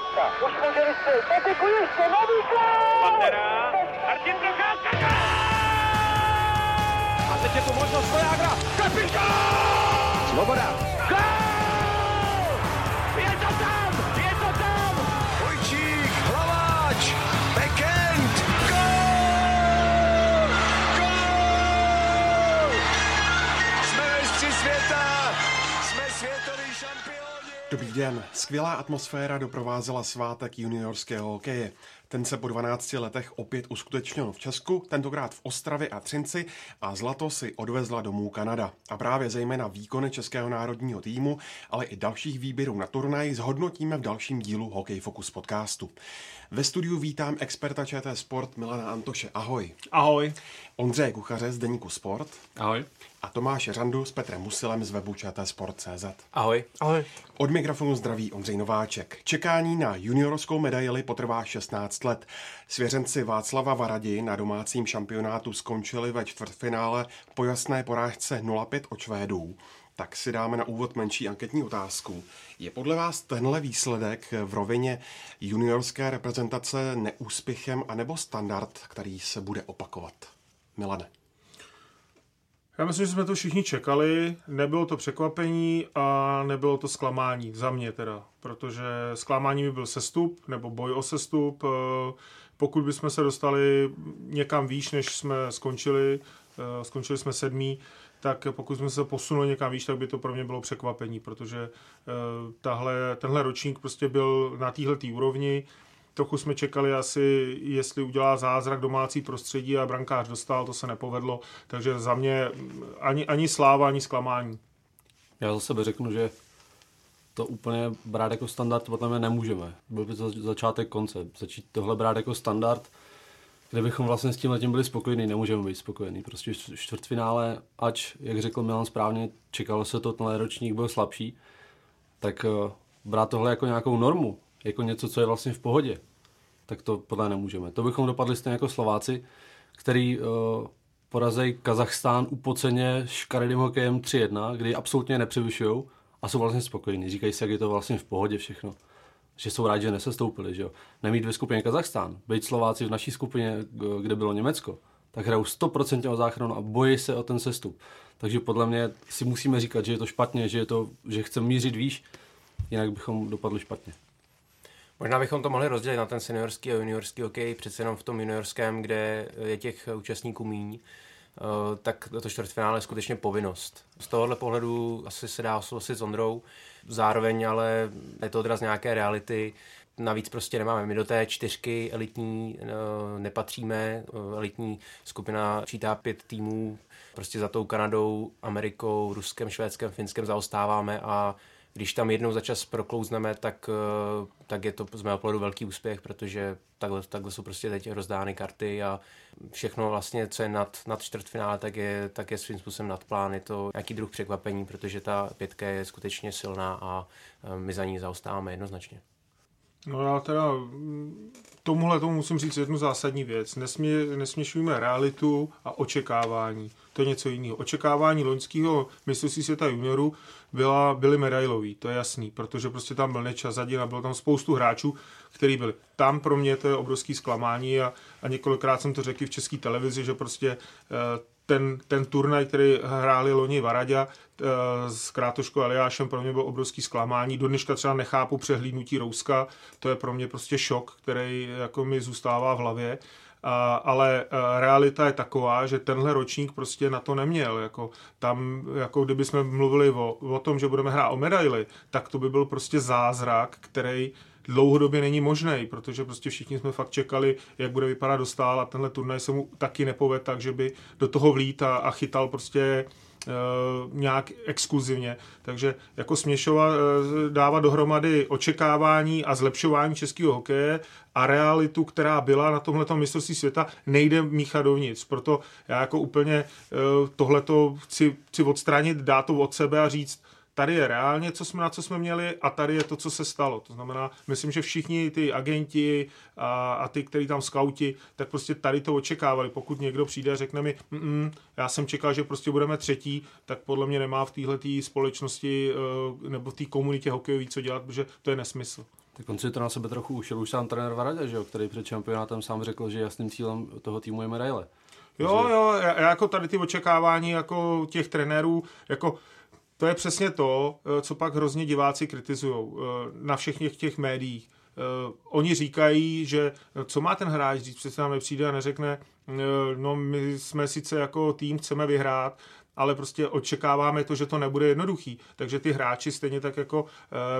Procházka. Už může vystřelit. Petriku ještě, nový gol! Pantera, Martin Procházka, A teď je tu možnost Vojágra, kapitán! Svoboda. Dobrý den. Skvělá atmosféra doprovázela svátek juniorského hokeje. Ten se po 12 letech opět uskutečnil v Česku, tentokrát v Ostravě a Třinci a zlato si odvezla domů Kanada. A právě zejména výkony českého národního týmu, ale i dalších výběrů na turnaj zhodnotíme v dalším dílu Hokej Focus podcastu. Ve studiu vítám experta ČT Sport Milana Antoše. Ahoj. Ahoj. Ondřeje Kuchaře z Deníku Sport. Ahoj. A Tomáš Randu s Petrem Musilem z webu Sport.cz. Ahoj. Ahoj. Od mikrofonu zdraví Ondřej Nováček. Čekání na juniorskou medaili potrvá 16 let. Svěřenci Václava Varadi na domácím šampionátu skončili ve čtvrtfinále po jasné porážce 0-5 od Švédů. Tak si dáme na úvod menší anketní otázku. Je podle vás tenhle výsledek v rovině juniorské reprezentace neúspěchem anebo standard, který se bude opakovat? Milane. Já myslím, že jsme to všichni čekali, nebylo to překvapení a nebylo to zklamání, za mě teda, protože zklamání by byl sestup nebo boj o sestup. Eh, Pokud bychom se dostali někam výš, než jsme skončili, eh, skončili jsme sedmí, tak pokud jsme se posunuli někam výš, tak by to pro mě bylo překvapení, protože eh, tahle, tenhle ročník prostě byl na téhle úrovni. Trochu jsme čekali asi, jestli udělá zázrak domácí prostředí a brankář dostal, to se nepovedlo, takže za mě ani, ani sláva, ani zklamání. Já za sebe řeknu, že to úplně brát jako standard podle mě nemůžeme. Byl by to začátek konce. Začít tohle brát jako standard, kde bychom vlastně s tím letím byli spokojení, nemůžeme být spokojení. Prostě čtvrtfinále, ač, jak řekl Milan správně, čekalo se to, tenhle ročník byl slabší, tak uh, brát tohle jako nějakou normu, jako něco, co je vlastně v pohodě, tak to podle nemůžeme. To bychom dopadli stejně jako Slováci, který uh, porazejí Kazachstán upoceně škaredým hokejem 3-1, kdy absolutně nepřevyšují a jsou vlastně spokojení. Říkají si, jak je to vlastně v pohodě všechno. Že jsou rádi, že nesestoupili. Že jo? Nemít ve skupině Kazachstán, být Slováci v naší skupině, kde bylo Německo, tak hrajou 100% o záchranu a bojí se o ten sestup. Takže podle mě si musíme říkat, že je to špatně, že, je to, že chceme mířit výš, jinak bychom dopadli špatně. Možná bychom to mohli rozdělit na ten seniorský a juniorský hokej, přece jenom v tom juniorském, kde je těch účastníků míň, eh, tak to čtvrtfinále je skutečně povinnost. Z tohohle pohledu asi se dá souhlasit s Ondrou, zároveň ale je to odraz nějaké reality, navíc prostě nemáme. My do té čtyřky elitní eh, nepatříme, eh, elitní skupina čítá pět týmů, prostě za tou Kanadou, Amerikou, Ruskem, Švédskem, Finskem zaostáváme a když tam jednou za čas proklouzneme, tak, eh, tak je to z mého pohledu velký úspěch, protože takhle, takhle jsou prostě teď rozdány karty a všechno vlastně, co je nad, nad čtvrtfinále, tak je, tak je svým způsobem nad plán. Je to nějaký druh překvapení, protože ta pětka je skutečně silná a eh, my za ní zaostáváme jednoznačně. No já teda mm, tomuhle tomu musím říct jednu zásadní věc. Nesmě, nesměšujeme realitu a očekávání. To je něco jiného. Očekávání loňského mistrovství světa juniorů byla, byly medailový, to je jasný, protože prostě tam byl Nečas, Zadina, bylo tam spoustu hráčů, který byli. Tam pro mě to je obrovský zklamání a, a několikrát jsem to řekl v české televizi, že prostě eh, ten, ten turnaj, který hráli loni Varadě eh, s Krátoškou Eliášem, pro mě byl obrovský zklamání. Do dneška třeba nechápu přehlídnutí Rouska, to je pro mě prostě šok, který jako mi zůstává v hlavě. Ale a, realita je taková, že tenhle ročník prostě na to neměl. Jako, tam, jako kdyby jsme mluvili o, o tom, že budeme hrát o medaily, tak to by byl prostě zázrak, který dlouhodobě není možný, protože prostě všichni jsme fakt čekali, jak bude vypadat dostál a tenhle turnaj se mu taky nepoved tak, že by do toho vlít a, a chytal prostě nějak exkluzivně. Takže jako směšovat, uh, dávat dohromady očekávání a zlepšování českého hokeje a realitu, která byla na tomhle mistrovství světa, nejde míchat dovnitř. Proto já jako úplně uh, tohleto chci, chci odstranit, dát to od sebe a říct, tady je reálně, co jsme, na co jsme měli a tady je to, co se stalo. To znamená, myslím, že všichni ty agenti a, a ty, kteří tam skauti, tak prostě tady to očekávali. Pokud někdo přijde a řekne mi, mm, já jsem čekal, že prostě budeme třetí, tak podle mě nemá v téhle společnosti eh, nebo v té komunitě hokejový co dělat, protože to je nesmysl. Tak konci to na sebe trochu ušel už sám trenér Varadě, že jo, který před šampionátem sám řekl, že jasným cílem toho týmu je medaile. Jo, jo, já, jako tady ty očekávání jako těch trenérů, jako to je přesně to, eh, co pak hrozně diváci kritizují eh, na všech těch médiích. Uh, oni říkají, že co má ten hráč říct, přece nám nepřijde a neřekne, no my jsme sice jako tým chceme vyhrát, ale prostě očekáváme to, že to nebude jednoduchý. Takže ty hráči stejně tak jako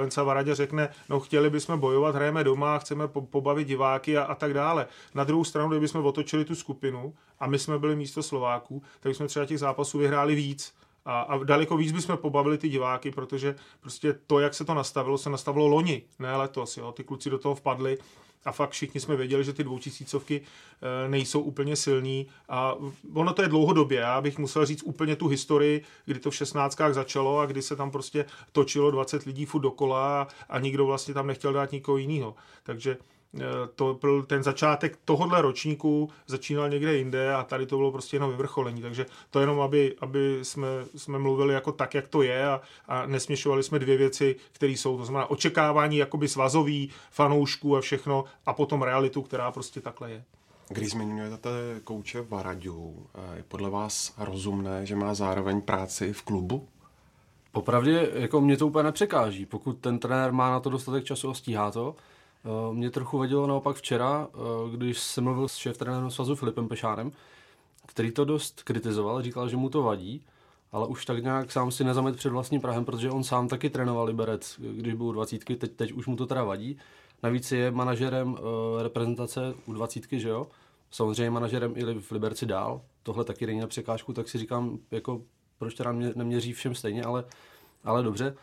Venca Varadě řekne, no chtěli bychom bojovat, hrajeme doma, chceme po- pobavit diváky a, a tak dále. Na druhou stranu, kdybychom otočili tu skupinu a my jsme byli místo Slováků, tak jsme třeba těch zápasů vyhráli víc a, a daleko víc bychom pobavili ty diváky, protože prostě to, jak se to nastavilo, se nastavilo loni, ne letos. Jo? Ty kluci do toho vpadli a fakt všichni jsme věděli, že ty dvoutisícovky e, nejsou úplně silní a ono to je dlouhodobě. Já bych musel říct úplně tu historii, kdy to v šestnáctkách začalo a kdy se tam prostě točilo 20 lidí furt dokola a, nikdo vlastně tam nechtěl dát nikoho jiného. Takže to byl ten začátek tohohle ročníku, začínal někde jinde a tady to bylo prostě jenom vyvrcholení. Takže to jenom, aby, aby jsme, jsme mluvili jako tak, jak to je a, a nesměšovali jsme dvě věci, které jsou, to znamená očekávání jakoby svazový, fanoušků a všechno a potom realitu, která prostě takhle je. Když zmiňujete kouče Varaďu, eh, je podle vás rozumné, že má zároveň práci v klubu? Popravdě, jako mě to úplně nepřekáží. Pokud ten trenér má na to dostatek času a stíhá to, Eh, mě trochu vadilo naopak včera, eh, když jsem mluvil s šéf trenérem svazu Filipem Pešárem, který to dost kritizoval, říkal, že mu to vadí, ale už tak nějak sám si nezamet před vlastním Prahem, protože on sám taky trénoval Liberec, když byl u dvacítky, teď, teď už mu to teda vadí. Navíc je manažerem uh, reprezentace u dvacítky, že jo? Samozřejmě manažerem i v Liberci dál. Tohle taky není na překážku, tak si říkám, jako proč teda neměří všem stejně, ale, ale dobře.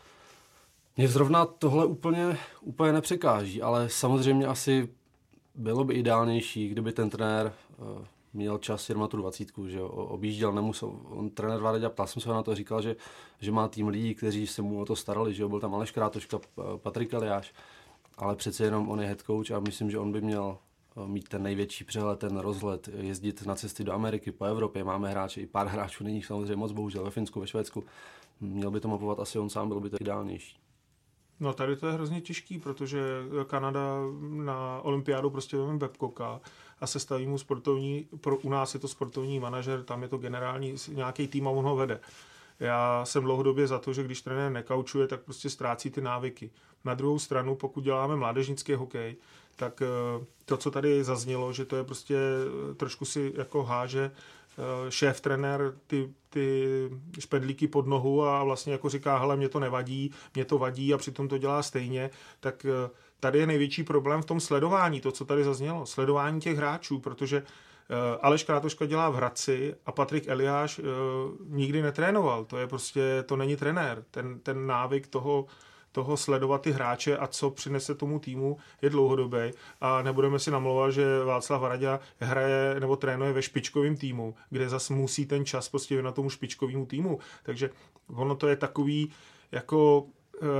Mě zrovna tohle úplně, úplně nepřekáží, ale samozřejmě asi bylo by ideálnější, kdyby ten trenér uh, měl čas jen na tu dvacítku, že objížděl, nemusel, on trenér Vádeďa, ptal jsem se na to, říkal, že, že má tým lidí, kteří se mu o to starali, že jo, byl tam Aleš Krátoška, Patrik Eliáš, ale přece jenom on je head coach a myslím, že on by měl eh, mít ten největší přehled, ten rozhled, jezdit na cesty do Ameriky, po Evropě, máme hráče, i pár hráčů, není samozřejmě moc, bohužel ve Finsku, ve Švédsku, měl by to mapovat asi on sám, bylo by to ideálnější. No tady to je hrozně těžký, protože Kanada na olympiádu prostě vezme Babcocka a se staví mu sportovní, pro, u nás je to sportovní manažer, tam je to generální nějaký tým a on ho vede. Já jsem dlouhodobě za to, že když trenér nekaučuje, tak prostě ztrácí ty návyky. Na druhou stranu, pokud děláme mládežnický hokej, tak eh, to, co tady zaznělo, že to je prostě eh, trošku si jako háže šéf trenér ty, ty špendlíky pod nohu a vlastně jako říká, hele, mě to nevadí, mě to vadí a přitom to dělá stejně, tak eh, tady je největší problém v tom sledování, to, co tady zaznělo, sledování těch hráčů, protože eh, Aleš Krátoška dělá v Hradci a Patrik Eliáš nikdy netrénoval. To je prostě, to není trenér. Ten, ten návyk toho, toho sledovat ty hráče a co přinese tomu týmu je dlouhodobý a nebudeme si namlouvat, že Václav Hradě hraje nebo trénuje ve špičkovém týmu, kde zas musí ten čas prostě na tomu špičkovému týmu. Takže ono to je takový jako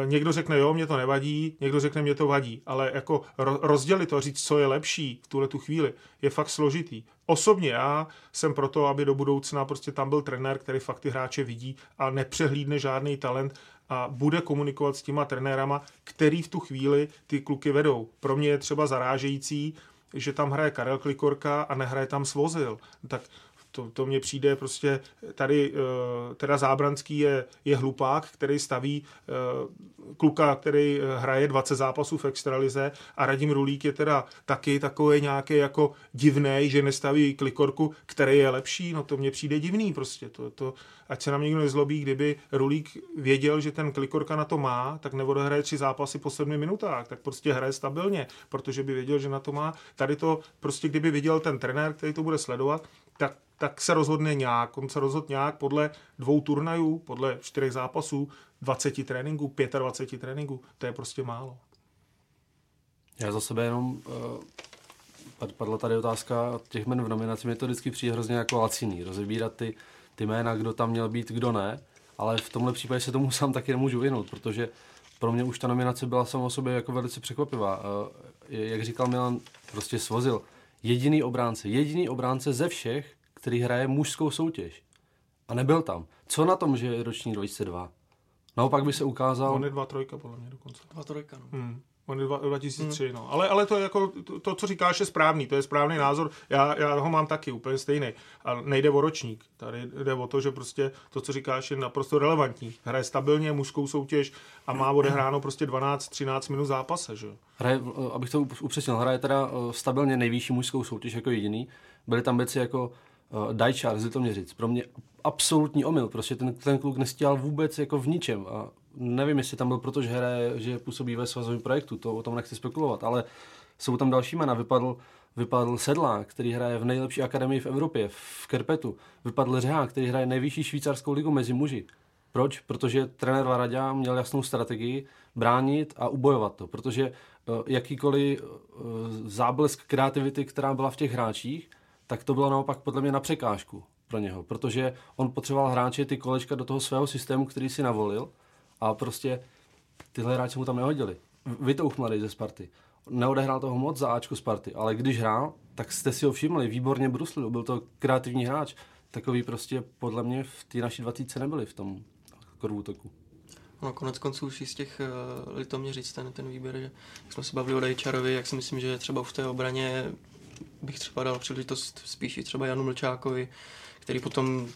někdo řekne, jo, mě to nevadí, někdo řekne, mě to vadí, ale jako rozdělit to, říct, co je lepší v tuhle tu chvíli, je fakt složitý. Osobně já jsem proto, aby do budoucna prostě tam byl trenér, který fakt ty hráče vidí a nepřehlídne žádný talent a bude komunikovat s těma trenérama, který v tu chvíli ty kluky vedou. Pro mě je třeba zarážející, že tam hraje Karel Klikorka a nehraje tam Svozil. Tak to, to mně přijde prostě, tady eh, teda Zábranský je, je hlupák, který staví eh, kluka, který eh, hraje 20 zápasů v extralize a Radim Rulík je teda taky takový nějaký jako divný, že nestaví klikorku, který je lepší, no to mně přijde divný prostě, to, to, ať se nám někdo nezlobí, kdyby Rulík věděl, že ten klikorka na to má, tak hraje tři zápasy po sedmi minutách, tak prostě hraje stabilně, protože by věděl, že na to má. Tady to prostě, kdyby viděl ten trenér, který to bude sledovat, tak tak se rozhodne nějak. On se rozhodne nějak podle dvou turnajů, podle čtyřech zápasů, 20 tréninků, 25 tréninků. To je prostě málo. Já za sebe jenom uh, padla tady otázka těch men v nominaci. Mi to vždycky přijde hrozně jako laciný. Rozebírat ty, ty jména, kdo tam měl být, kdo ne. ale v tomhle případě se tomu sám taky nemůžu vyhnout, protože pro mě už ta nominace byla sama o sobě jako velice překvapivá. Jak říkal Milan, prostě svozil jediný obránce, jediný obránce ze všech, který hraje mužskou soutěž. A nebyl tam. Co na tom, že je ročník 2002? Naopak by se ukázal... On je dva trojka, podle mě dokonce. Dva trojka, no. Hmm. On je 2003, hmm. no. Ale, ale to, je jako, to, to, co říkáš, je správný, to je správný názor. Já, já ho mám taky úplně stejný. A nejde o ročník. Tady jde o to, že prostě to, co říkáš, je naprosto relevantní. Hraje stabilně mužskou soutěž a má odehráno prostě 12-13 minut zápase, že? Hraje, abych to upřesnil, hraje teda eh, stabilně nejvyšší mužskou soutěž jako jediný. Byly tam věci jako uh, Dajčar z Litoměřic. Pro mě absolutní omyl. Prostě ten, ten kluk nestíhal vůbec jako v ničem. A nevím, jestli tam byl proto, že hraje, že působí ve svazovém projektu, to o tom nechci spekulovat, ale jsou tam další jména. Vypadl, vypadl Sedlá, který hraje v nejlepší akademii v Evropě, v Kerpetu. Vypadl Řeha, který hraje nejvyšší švýcarskou ligu mezi muži. Proč? Protože trenér Varadě měl jasnou strategii bránit a ubojovat to, protože uh, jakýkoliv uh, záblesk kreativity, která byla v těch hráčích, tak to bylo naopak podle mě na překážku pro něho, protože on potřeboval hráče ty kolečka do toho svého systému, který si navolil a prostě tyhle hráči mu tam nehodili. Vytouch mladý ze Sparty. Neodehrál toho moc za Ačko Sparty, ale když hrál, tak jste si ho všimli, výborně bruslil, byl to kreativní hráč. Takový prostě podle mě v té naší dvacítce nebyli v tom korvůtoku. No, konec konců už z těch uh, litoměřic ten, ten výběr, že jak jsme se bavili o Dejčarovi, jak si myslím, že třeba v té obraně bych třeba dal příležitost spíš třeba Janu Mlčákovi, který potom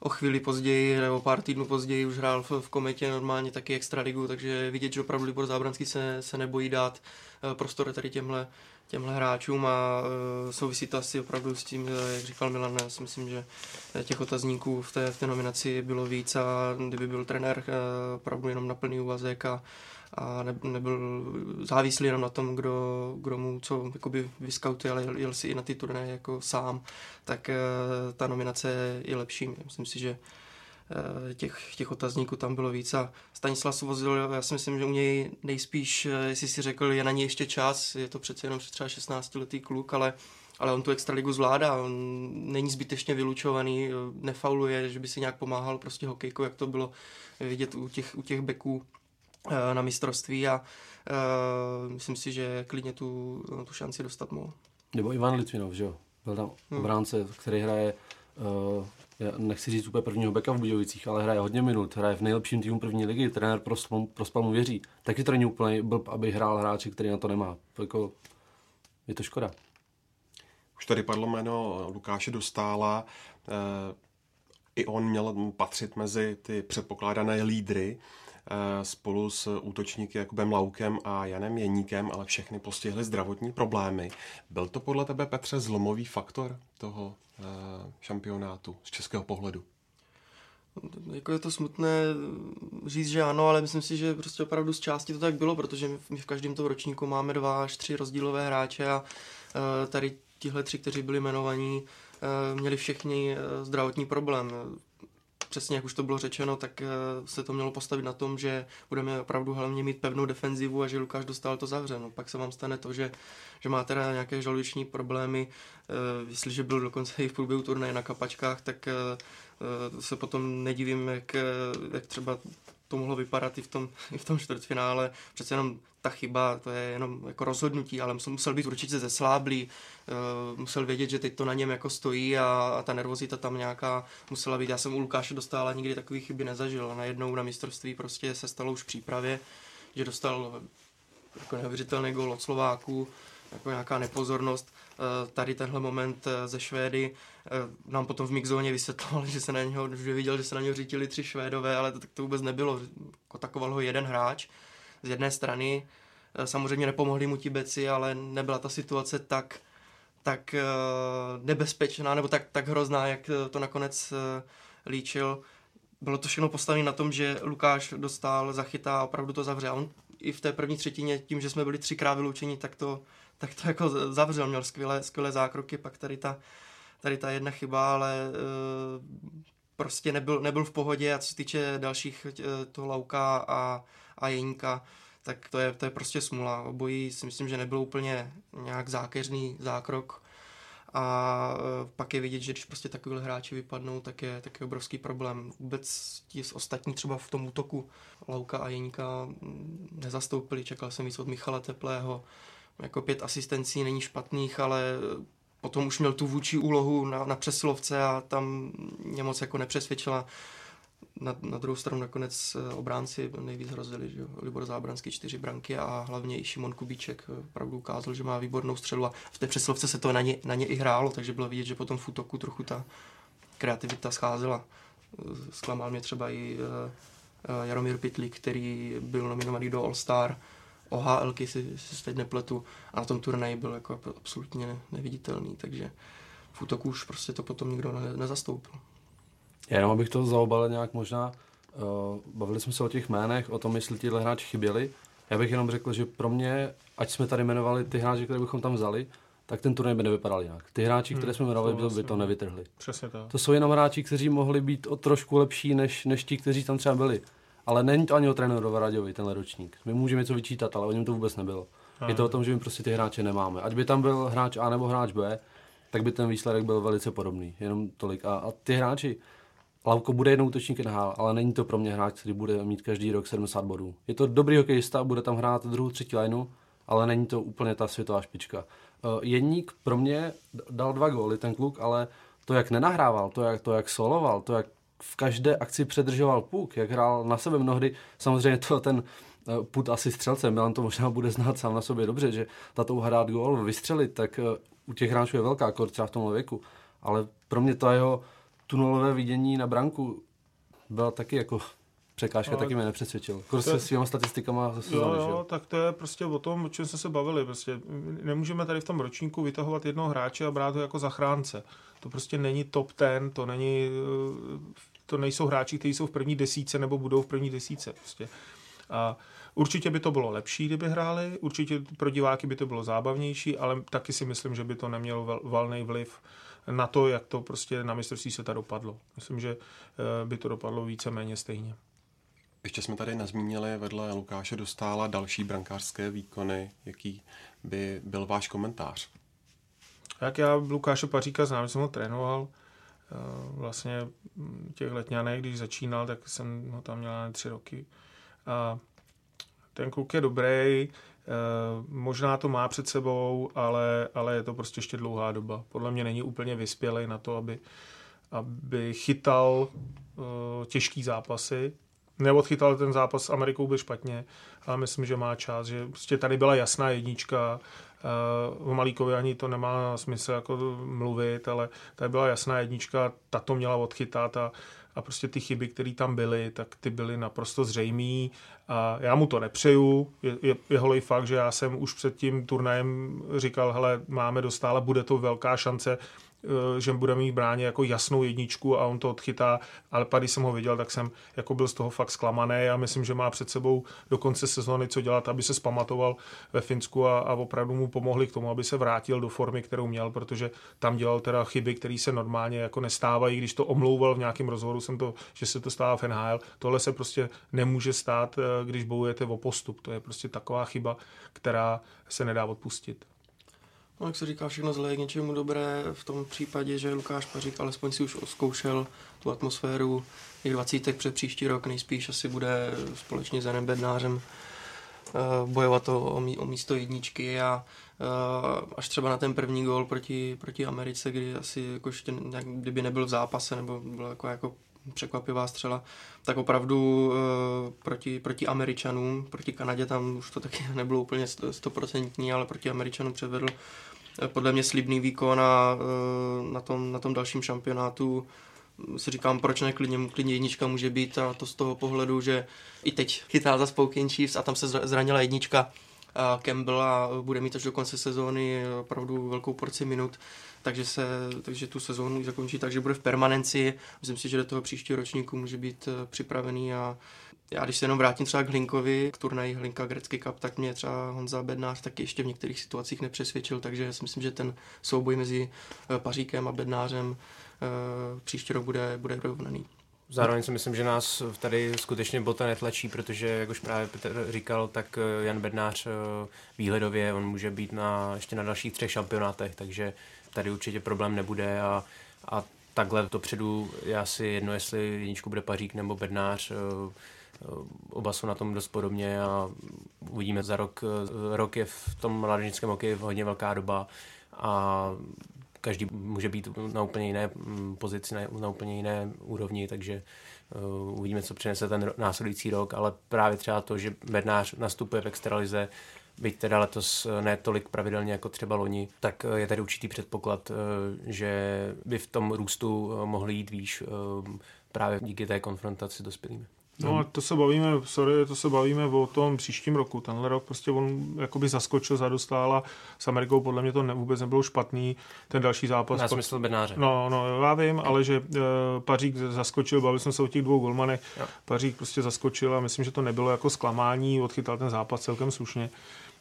o chvíli později nebo pár týdnů později už hrál v, v kometě normálně taky extraligu, takže vidět, že opravdu Libor Zábranský se, se nebojí dát uh, prostor tady těmhle, těmhle hráčům a uh, souvisí to asi opravdu s tím, uh, jak říkal Milan, já si myslím, že těch otazníků v té, v té nominaci bylo víc a kdyby byl trenér opravdu jenom na plný úvazek a, a ne, nebyl závislý jenom na tom, kdo, kdo mu co jakoby vyskautuje, ale jel, jel si i na ty turné jako sám, tak uh, ta nominace je lepší. Myslím si, že uh, těch, těch otazníků tam bylo víc. A Stanislav Svozil, já si myslím, že u něj nejspíš, uh, jestli si řekl, je na něj ještě čas, je to přece jenom třeba 16-letý kluk, ale ale on tu extraligu zvládá, on není zbytečně vylučovaný, nefauluje, že by si nějak pomáhal prostě hokejkou, jak to bylo vidět u těch, u těch beků. Eh, na mistrovství a uh, myslím si, že klidně tu, tu šanci dostat mohl. Nebo Ivan Litvinov, že jo? Byl tam hmm. obránce, který hraje, uh, já nechci říct úplně prvního beka v Budějovicích, ale hraje hodně minut, hraje v nejlepším týmu první ligy, trenér pro, pro mu věří. Taky to není úplně blb, aby hrál hráči, který na to nemá. To jako, je to škoda. Už tady padlo jméno Lukáše Dostála. I on měl patřit mezi ty předpokládané lídry Eh, spolu s útočníky Jakubem Laukem a Janem Jeníkem, ale všechny postihly zdravotní problémy. Byl to podle tebe, Petře, zlomový faktor toho eh, šampionátu z českého pohledu? Jako je to smutné říct, že ano, ale myslím si, že prostě opravdu z části to tak bylo, protože my v každém tom ročníku máme dva až tři rozdílové hráče a eh, tady tihle tři, kteří byli jmenovaní, měli všichni zdravotní problém přesně jak už to bylo řečeno, tak eh, se to mělo postavit na tom, že budeme opravdu hlavně mít pevnou defenzivu a že Lukáš dostal to zavře. No, pak se vám stane to, že, že má teda nějaké žaludeční problémy, eh, jestliže byl dokonce i v průběhu turnaje na kapačkách, tak eh, se potom nedivím, jak, jak třeba to mohlo vypadat i v tom, i v tom čtvrtfinále. Přece jenom ta chyba, to je jenom jako rozhodnutí, ale musel, být určitě zesláblý, uh, musel vědět, že teď to na něm jako stojí a, a ta nervozita tam nějaká musela být. Já jsem u Lukáše dostal a nikdy takové chyby nezažil. Najednou na mistrovství prostě se stalo už přípravě, že dostal jako neuvěřitelný gol od Slováků, jako nějaká nepozornost. Eh, tady tenhle moment eh, ze Švédy eh, nám potom v mixzóně vysvětloval, že se na něho, že viděl, že se na něho řítili tři Švédové, ale to, tak to vůbec nebylo. Kotakoval ho jeden hráč z jedné strany. Samozřejmě nepomohli mu ti beci, ale nebyla ta situace tak, tak nebezpečná nebo tak, tak hrozná, jak to nakonec líčil. Bylo to všechno postavené na tom, že Lukáš dostal, zachytá a opravdu to zavře. A on i v té první třetině, tím, že jsme byli třikrát vyloučeni, tak to, tak to jako zavřel, měl skvělé, skvělé zákroky, pak tady ta, tady ta jedna chyba, ale uh, prostě nebyl, nebyl v pohodě a co se týče dalších uh, toho Lauka a, a Jeníka, tak to je, to je prostě smula. Obojí si myslím, že nebyl úplně nějak zákeřný zákrok a eh, pak je vidět, že když prostě takovýhle hráči vypadnou, tak je, tak je obrovský problém. Vůbec ti z ostatní třeba v tom útoku Lauka a Jeníka mm, nezastoupili, čekal jsem víc od Michala Teplého, jako pět asistencí není špatných, ale potom už měl tu vůči úlohu na, na přesilovce a tam mě moc jako nepřesvědčila. Na, na druhou stranu nakonec eh, obránci nejvíc hrozili, že jo? Libor Zábranský čtyři branky a hlavně i Šimon Kubíček eh, opravdu ukázal, že má výbornou střelu a v té přesilovce se to na ně, na ně i hrálo, takže bylo vidět, že potom v útoku trochu ta kreativita scházela. Eh, zklamal mě třeba i Jaromír Pitlík, který byl nominovaný do All-Star, OHL, si, si teď nepletu, a na tom turnaji byl jako absolutně neviditelný, takže v útoku už prostě to potom nikdo ne, nezastoupil. Jenom abych to zaobalil nějak možná, uh, bavili jsme se o těch jménech, o tom, jestli tihle hráči chyběli. Já bych jenom řekl, že pro mě, ať jsme tady jmenovali ty hráči, které bychom tam vzali, tak ten turnaj by nevypadal jinak. Ty hráči, které hmm, jsme jmenovali, by to, by to nevytrhli. Přesně tak. To jsou jenom hráči, kteří mohli být o trošku lepší než, než ti, kteří tam třeba byli. Ale není to ani o trenérovi Raděvi, tenhle ročník. My můžeme něco vyčítat, ale o něm to vůbec nebylo. Aha. Je to o tom, že my prostě ty hráče nemáme. Ať by tam byl hráč A nebo hráč B, tak by ten výsledek byl velice podobný. Jenom tolik. A, a ty hráči, Lavko bude jednou útočník NHL, ale není to pro mě hráč, který bude mít každý rok 70 bodů. Je to dobrý hokejista, bude tam hrát druhou, třetí lineu, ale není to úplně ta světová špička. Uh, Jedník pro mě dal dva góly, ten kluk, ale to, jak nenahrával, to, jak, to, jak soloval, to, jak v každé akci předržoval puk, jak hrál na sebe mnohdy, samozřejmě to ten eh, put asi střelce, Milan to možná bude znát sám na sobě dobře, že ta touha dát gól, vystřelit, tak eh, u těch hráčů je velká, kor třeba v tomhle věku, ale pro mě to jeho tunelové vidění na branku byla taky jako překážka, no, taky mě nepřesvědčil. Kor se svýma statistikama zase jo, jo, tak to je prostě o tom, o čem jsme se bavili. Prostě nemůžeme tady v tom ročníku vytahovat jednoho hráče a brát ho jako zachránce. To prostě není top ten, to není, to nejsou hráči, kteří jsou v první desíce nebo budou v první desíce. Prostě. A určitě by to bylo lepší, kdyby hráli, určitě pro diváky by to bylo zábavnější, ale taky si myslím, že by to nemělo valný vliv na to, jak to prostě na mistrovství světa dopadlo. Myslím, že eh, by to dopadlo více-méně stejně. Ještě jsme tady nazmínili vedle Lukáše Dostála další brankářské výkony. Jaký by byl váš komentář? Jak já Lukáše Paříka znám, jsem ho trénoval eh, vlastně těch letňanek, když začínal, tak jsem ho tam měl na tři roky. A ten kluk je dobrý, eh, možná to má před sebou, ale, ale je to prostě ještě dlouhá doba. Podle mě není úplně vyspělý na to, aby, aby chytal eh, těžký zápasy. Neodchytal ten zápas s Amerikou byl špatně, ale myslím, že má čas, že prostě tady byla jasná jednička, o Malíkovi ani to nemá smysl jako mluvit, ale tady byla jasná jednička, ta to měla odchytat a, a prostě ty chyby, které tam byly, tak ty byly naprosto zřejmé a já mu to nepřeju. Je, je, je holej fakt, že já jsem už před tím turnajem říkal, hele, máme dostále, bude to velká šance, Eh, že bude mít bráně jako jasnou jedničku a on to odchytá, ale pak, když jsem ho viděl, tak jsem jako byl z toho fakt zklamaný a myslím, že má před sebou do konce sezóny co dělat, aby se spamatoval ve Finsku a, a opravdu mu pomohli k tomu, aby se vrátil do formy, kterou měl, protože tam dělal teda chyby, které se normálně jako nestávají, když to omlouval v nějakém rozhovoru, jsem to, že se to stává v NHL. Tohle se prostě nemůže stát, eh, když bojujete o postup. To je prostě taková chyba, která se nedá odpustit. No, jak se říká, všechno zlé je k něčemu dobré. V tom případě, že Lukáš Pařík alespoň si už zkoušel tu atmosféru těch dvacítek před příští rok, nejspíš asi bude společně s Janem Bednářem uh, bojovat o, o místo jedničky a uh, až třeba na ten první gól proti, proti Americe, kdy asi jako ještě, kdyby nebyl v zápase nebo byl jako, jako překvapivá střela, tak opravdu e, proti, proti Američanům, proti Kanadě tam už to taky nebylo úplně stoprocentní, ale proti Američanům předvedl podle mě slibný výkon a e, na tom, na tom dalším šampionátu si říkám, proč ne, klidně, klidně jednička může být a to z toho pohledu, že i teď chytá za Spokane Chiefs a tam se zranila jednička Campbell a bude mít až do konce sezóny opravdu velkou porci minut, takže, se, takže tu sezónu zakončí, takže bude v permanenci. Myslím si, že do toho příštího ročníku může být eh, připravený a já když se jenom vrátím třeba k Hlinkovi, k turnaji Hlinka Grecký Cup, tak mě třeba Honza Bednář taky ještě v některých situacích nepřesvědčil, takže já si myslím, že ten souboj mezi eh, Paříkem a Bednářem eh, příští rok bude, bude rovnaný. Zároveň si myslím, že nás tady skutečně bota netlačí, protože, jak už právě Petr říkal, tak Jan Bednář výhledově, on může být na, ještě na dalších třech šampionátech, takže tady určitě problém nebude a, a takhle dopředu je asi jedno, jestli jedničku bude Pařík nebo Bednář. Oba jsou na tom dost podobně a uvidíme za rok. Rok je v tom mládežnickém hokeji hodně velká doba a každý může být na úplně jiné mm, pozici, na, na úplně jiné úrovni, takže uh, uvidíme, co přinese ten následující rok, ale právě třeba to, že Bednář nastupuje v extralize, byť teda letos eh, ne tolik pravidelně jako třeba loni, tak eh, je tady určitý předpoklad, že by v tom růstu mohli jít výš právě díky té konfrontaci s dospělými. No a to se bavíme, sorry, to se bavíme o tom příštím roku. Tenhle rok prostě on jakoby zaskočil, zadostála s Amerikou, podle mě to ne, vůbec nebylo špatný. Ten další zápas. Já smysl Bednáře. No, no, já vím, ale že uh, Pařík zaskočil, bavil jsem se o těch dvou golmanech. Pařík prostě zaskočil a myslím, že to nebylo jako zklamání, odchytal ten zápas celkem slušně.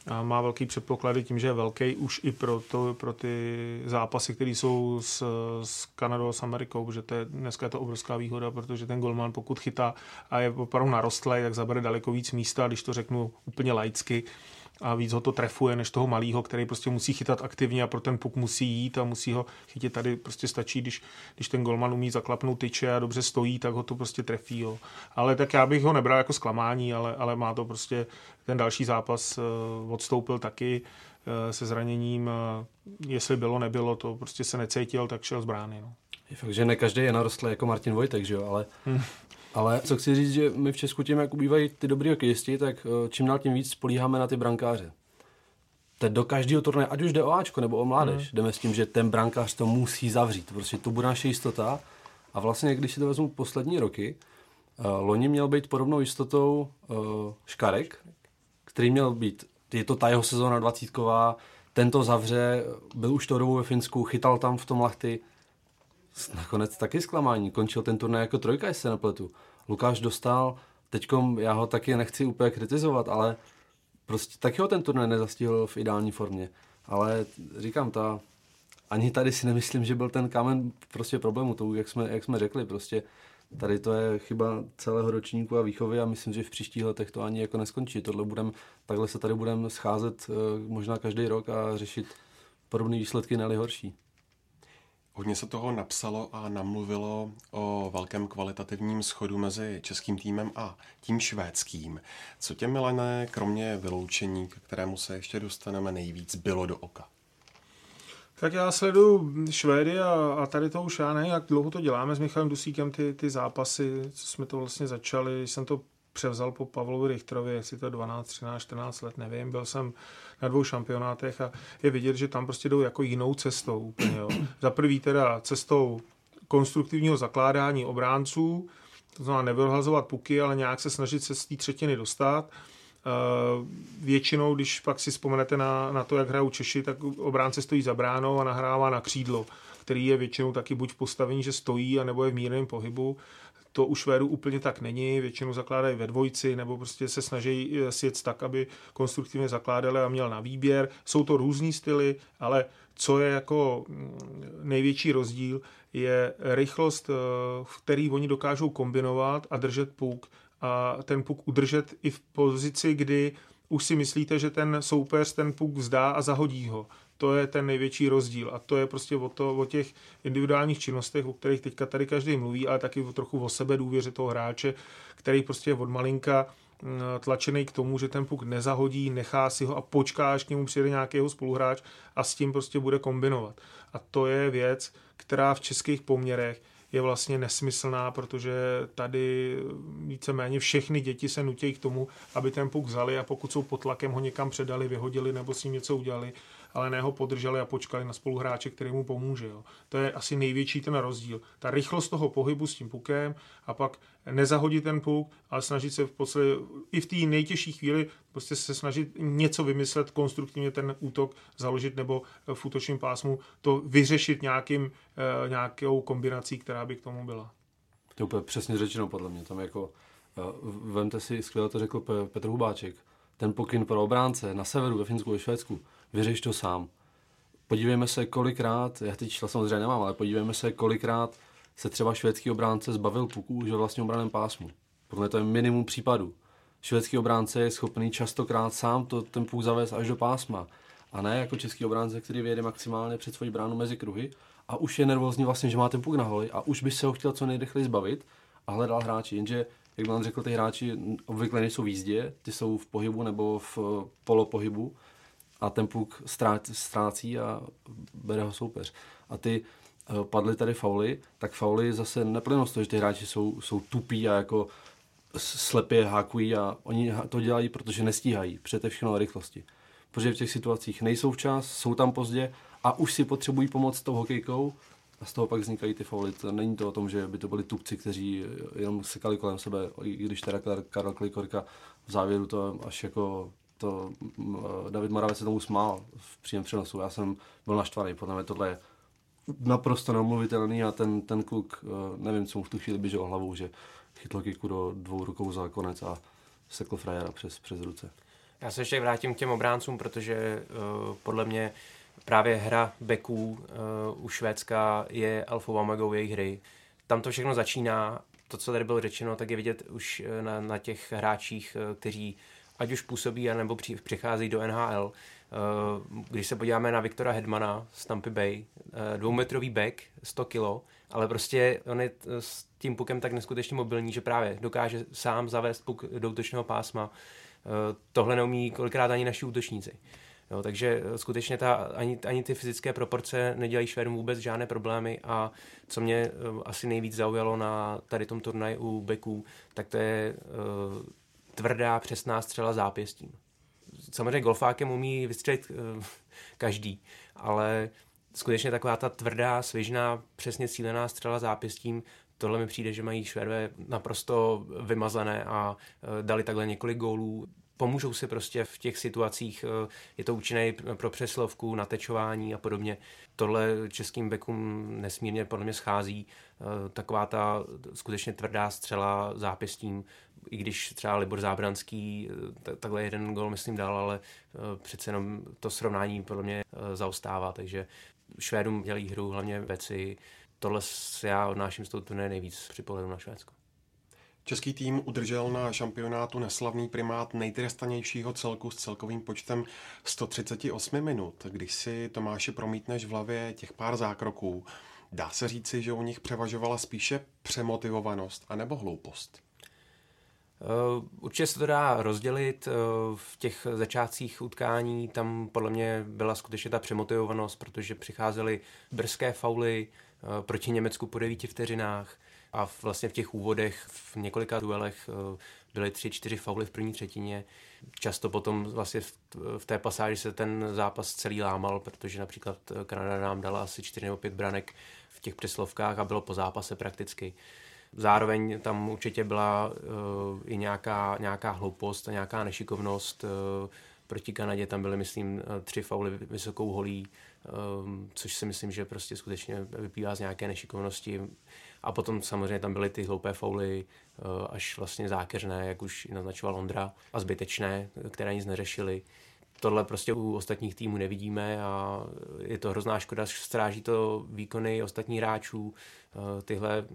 A má velký předpoklady tím, že je velký už i pro, to, pro ty zápasy, které jsou s, s Kanadou a s Amerikou, protože to je, dneska je to obrovská výhoda, protože ten golman pokud chytá a je opravdu narostlý, tak zabere daleko víc místa, když to řeknu úplně laicky, a víc ho to trefuje než toho malého, který prostě musí chytat aktivně a pro ten puk musí jít a musí ho chytit. Tady prostě stačí, když, když ten golman umí zaklapnout tyče a dobře stojí, tak ho to prostě trefí. Jo. Ale tak já bych ho nebral jako zklamání, ale, ale má to prostě ten další zápas uh, odstoupil taky uh, se zraněním. Jestli bylo, nebylo, to prostě se necítil, tak šel z brány. No. Je fakt, že ne každý je narostlý jako Martin Vojtek, že jo, ale hmm. Ale co chci říct, že my v Česku tím, jak ubývají ty dobrý hokejisti, tak eh, čím dál tím víc spolíháme na ty brankáře. Teď do každého turnaje, ať už jde o Ačko nebo o mládež, mm. jdeme s tím, že ten brankář to musí zavřít. Prostě to bude naše jistota. A vlastně, když si to vezmu poslední roky, uh, loni měl být podobnou jistotou uh, Škarek, který měl být, je to ta jeho sezóna dvacítková, tento zavře, byl už to dobu ve Finsku, chytal tam v tom lachty, nakonec taky zklamání. Končil ten turnaj jako trojka, jestli se nepletu. Lukáš dostal, teďkom já ho taky nechci úplně kritizovat, ale prostě taky ho ten turnaj nezastihl v ideální formě. Ale říkám, ta, ani tady si nemyslím, že byl ten kámen prostě problému, to, jak jsme, jak jsme řekli, prostě tady to je chyba celého ročníku a výchovy a myslím, že v příštích letech to ani jako neskončí. Tohle budem, takhle se tady budeme scházet eh, možná každý rok a řešit podobné výsledky, ne horší. Hodně se toho napsalo a namluvilo o velkém kvalitativním schodu mezi českým týmem a tím švédským. Co tě, Milané, kromě vyloučení, k kterému se ještě dostaneme nejvíc, bylo do oka? Tak já sleduju Švédy a, a tady to už já nevím, jak dlouho to děláme s Michalem Dusíkem, ty, ty zápasy, co jsme to vlastně začali, jsem to převzal po Pavlovi Richterovi, jestli to 12, 13, 14 let, nevím. Byl jsem na dvou šampionátech a je vidět, že tam prostě jdou jako jinou cestou úplně. Jo. Za prvý teda cestou konstruktivního zakládání obránců, to znamená nevyhazovat puky, ale nějak se snažit se z té třetiny dostat. Většinou, když pak si vzpomenete na, na to, jak hrajou Češi, tak obránce stojí za bránou a nahrává na křídlo, který je většinou taky buď v postavení, že stojí, anebo je v mírném pohybu. To u Švédů úplně tak není, většinou zakládají ve dvojci nebo prostě se snaží eh, sjet tak, aby konstruktivně zakládali a měl na výběr. Jsou to různý styly, ale co je jako mm, největší rozdíl, je rychlost, eh, v který oni dokážou kombinovat a držet puk a ten puk udržet i v pozici, kdy už si myslíte, že ten soupeř ten puk vzdá a zahodí ho to je ten největší rozdíl a to je prostě o, to, o těch individuálních činnostech, o kterých teďka tady každý mluví, ale taky o trochu o sebe důvěře toho hráče, který prostě je od malinka mm, tlačený k tomu, že ten puk nezahodí, nechá si ho a počká, až k němu přijde nějakého spoluhráč a s tím prostě bude kombinovat. A to je věc, která v českých poměrech je vlastně nesmyslná, protože tady víceméně všechny děti se nutí k tomu, aby ten puk vzali a pokud jsou pod tlakem, ho někam předali, vyhodili nebo s ním něco udělali ale ne ho podrželi a počkali na spoluhráče, který mu pomůže. Jo. To je asi největší ten rozdíl. Ta rychlost toho pohybu s tím pukem a pak nezahodit ten puk, ale snažit se v podstatě i v té nejtěžší chvíli prostě se snažit něco vymyslet, konstruktivně ten útok založit nebo v útočním pásmu to vyřešit nějakým, eh, nějakou kombinací, která by k tomu byla. To je přesně řečeno podle mě. Tam jako, eh, vemte si, skvěle to řekl Petr Hubáček, ten pokyn pro obránce na severu, ve Finsku, ve Švédsku, vyřeš to sám. Podívejme se, kolikrát, já teď čísla samozřejmě nemám, ale podívejme se, kolikrát se třeba švédský obránce zbavil puků už ve vlastním obraném pásmu. Podle to je minimum případů. Švédský obránce je schopný častokrát sám to, ten puk zavést až do pásma. A ne jako český obránce, který vyjede maximálně před svoji bránu mezi kruhy a už je nervózní vlastně, že má ten puk na holi a už by se ho chtěl co nejrychleji zbavit a hledal hráči. Jenže, jak vám řekl, ty hráči obvykle nejsou v jízdě, ty jsou v pohybu nebo v eh, polopohybu a ten puk ztrácí a bere ho soupeř. A ty eh, padly tady fauly, tak fauly zase neplynou z toho, že ty hráči jsou, jsou tupí a jako slepě hákují a oni to dělají, protože nestíhají, přete všechno na rychlosti. Protože v těch situacích nejsou včas, jsou tam pozdě a už si potřebují pomoct s tou hokejkou a z toho pak vznikají ty fauly. To není to o tom, že by to byli tupci, kteří jenom sekali kolem sebe, i když teda Karel Klikorka v závěru to až jako to David Moravec se tomu smál v příjem přenosu. Já jsem byl naštvaný, potom je tohle naprosto neomluvitelný a ten, ten kluk, eh, nevím, co mu v tu chvíli běžel hlavou, že chytl kiku do dvou rukou za konec a sekl frajera přes, přes ruce. Já se ještě vrátím k těm obráncům, protože uh, podle mě právě hra beků uh, u Švédska je alfa omegou jejich hry. Tam to všechno začíná. To, co tady bylo řečeno, tak je vidět už na, na těch hráčích, kteří ať už působí, nebo při, přichází do NHL. Když se podíváme na Viktora Hedmana z Tampa Bay, dvoumetrový back, 100 kilo, ale prostě on je s tím pukem tak neskutečně mobilní, že právě dokáže sám zavést puk do útočného pásma. Eh, tohle neumí kolikrát ani naši útočníci. Jo, takže eh, skutečně ta, ani, ani ty fyzické proporce nedělají Švédům vůbec žádné problémy a co mě eh, asi nejvíc zaujalo na tady tom turnaji u Beků, tak to je tvrdá, přesná střela zápěstím. Samozřejmě golfákem umí vystřelit uh, každý, ale skutečně taková ta tvrdá, svěžná, přesně cílená střela zápěstím, tohle mi přijde, že mají Švédové naprosto vymazané a e, dali takhle několik gólů. Pomůžou si prostě v těch situacích, e, je to účinné pro přeslovku, natečování a podobně. Tohle českým bekům nesmírně podle mě schází. Taková ta skutečně tvrdá střela zápěstím, i když třeba Libor Zábranský takhle jeden gol myslím dal, ale přece jenom to srovnání podle mě zaostává, takže Švédům dělí hru hlavně věci. Tohle já odnáším z toho turnaje nejvíc při pohledu na Švédsko. Český tým udržel na šampionátu neslavný primát nejtrestanějšího celku s celkovým počtem 138 minut. Když si Tomáši promítneš v hlavě těch pár zákroků, dá se říci, že u nich převažovala spíše přemotivovanost anebo hloupost? Uh, určitě se to dá rozdělit. Uh, v těch začátcích utkání tam podle mě byla skutečně ta přemotivovanost, protože přicházely brzké fauly uh, proti Německu po devíti vteřinách a vlastně v těch úvodech v několika duelech byly tři, čtyři fauly v první třetině. Často potom vlastně v té pasáži se ten zápas celý lámal, protože například Kanada nám dala asi čtyři nebo pět branek v těch přeslovkách a bylo po zápase prakticky. Zároveň tam určitě byla uh, i nějaká, nějaká hloupost a nějaká nešikovnost. Uh, proti Kanadě tam byly, myslím, eh, tři fauly vysokou holí, um, což si myslím, že prostě skutečně vyplývá z nějaké nešikovnosti. A potom samozřejmě tam byly ty hloupé fauly uh, až vlastně zákeřné, jak už naznačoval Ondra, a zbytečné, které nic neřešili tohle prostě u ostatních týmů nevidíme a je to hrozná škoda, stráží to výkony ostatních hráčů, eh, tyhle,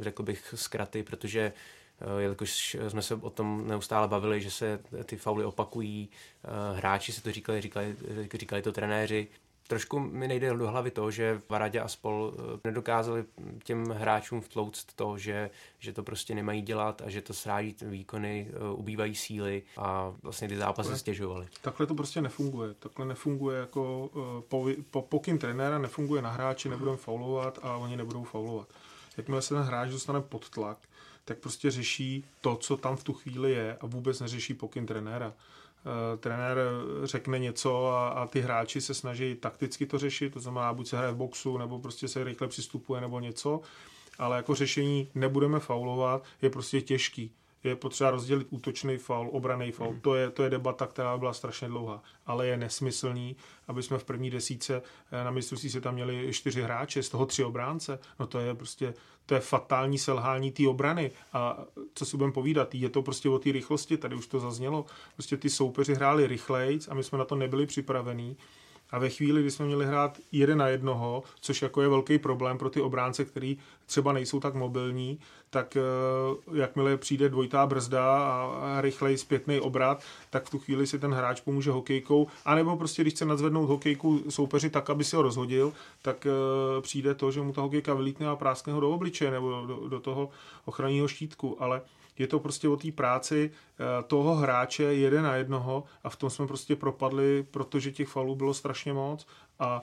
řekl bych, zkraty, protože eh, jelikož jsme se o tom neustále bavili, že se ty fauly opakují, eh, hráči se to říkali, říkali, říkali to trenéři, trošku mi nejde do hlavy to, že Varadě a spol eh, nedokázali těm hráčům vtlouct to, že, že to prostě nemají dělat a že to sráží výkony, eh, ubývají síly a vlastně ty zápasy takhle, stěžovaly. Takhle to prostě nefunguje. Takhle nefunguje jako eh, po, po, pokyn trenéra, nefunguje na hráči, nebudou faulovat a oni nebudou faulovat. Jakmile se ten hráč dostane pod tlak, tak prostě řeší to, co tam v tu chvíli je a vůbec neřeší pokyn trenéra. Eh, trenér řekne něco a, a ty hráči se snaží takticky to řešit, to znamená, buď se hraje v boxu, nebo prostě se rychle přistupuje, nebo něco, ale jako řešení nebudeme faulovat je prostě těžký je potřeba rozdělit útočný faul, obraný faul. Mm. To, je, to je debata, která byla strašně dlouhá, ale je nesmyslný, aby jsme v první desíce eh, na mistrovství se tam měli čtyři hráče, z toho tři obránce. No to je prostě, to je fatální selhání té obrany. A co si budeme povídat, je to prostě o té rychlosti, tady už to zaznělo. Prostě ty soupeři hráli rychlejc a my jsme na to nebyli připravení A ve chvíli, kdy jsme měli hrát jeden na jednoho, což jako je velký problém pro ty obránce, který třeba nejsou tak mobilní, tak eh, jakmile přijde dvojitá brzda a rychlej zpětný obrat, tak v tu chvíli si ten hráč pomůže hokejkou, anebo prostě když chce nadzvednout hokejku soupeři tak, aby si ho rozhodil, tak eh, přijde to, že mu ta hokejka vylítne a práskne ho do obličeje nebo do, do toho ochranního štítku, ale je to prostě o té práci eh, toho hráče jeden na jednoho a v tom jsme prostě propadli, protože těch falů bylo strašně moc. A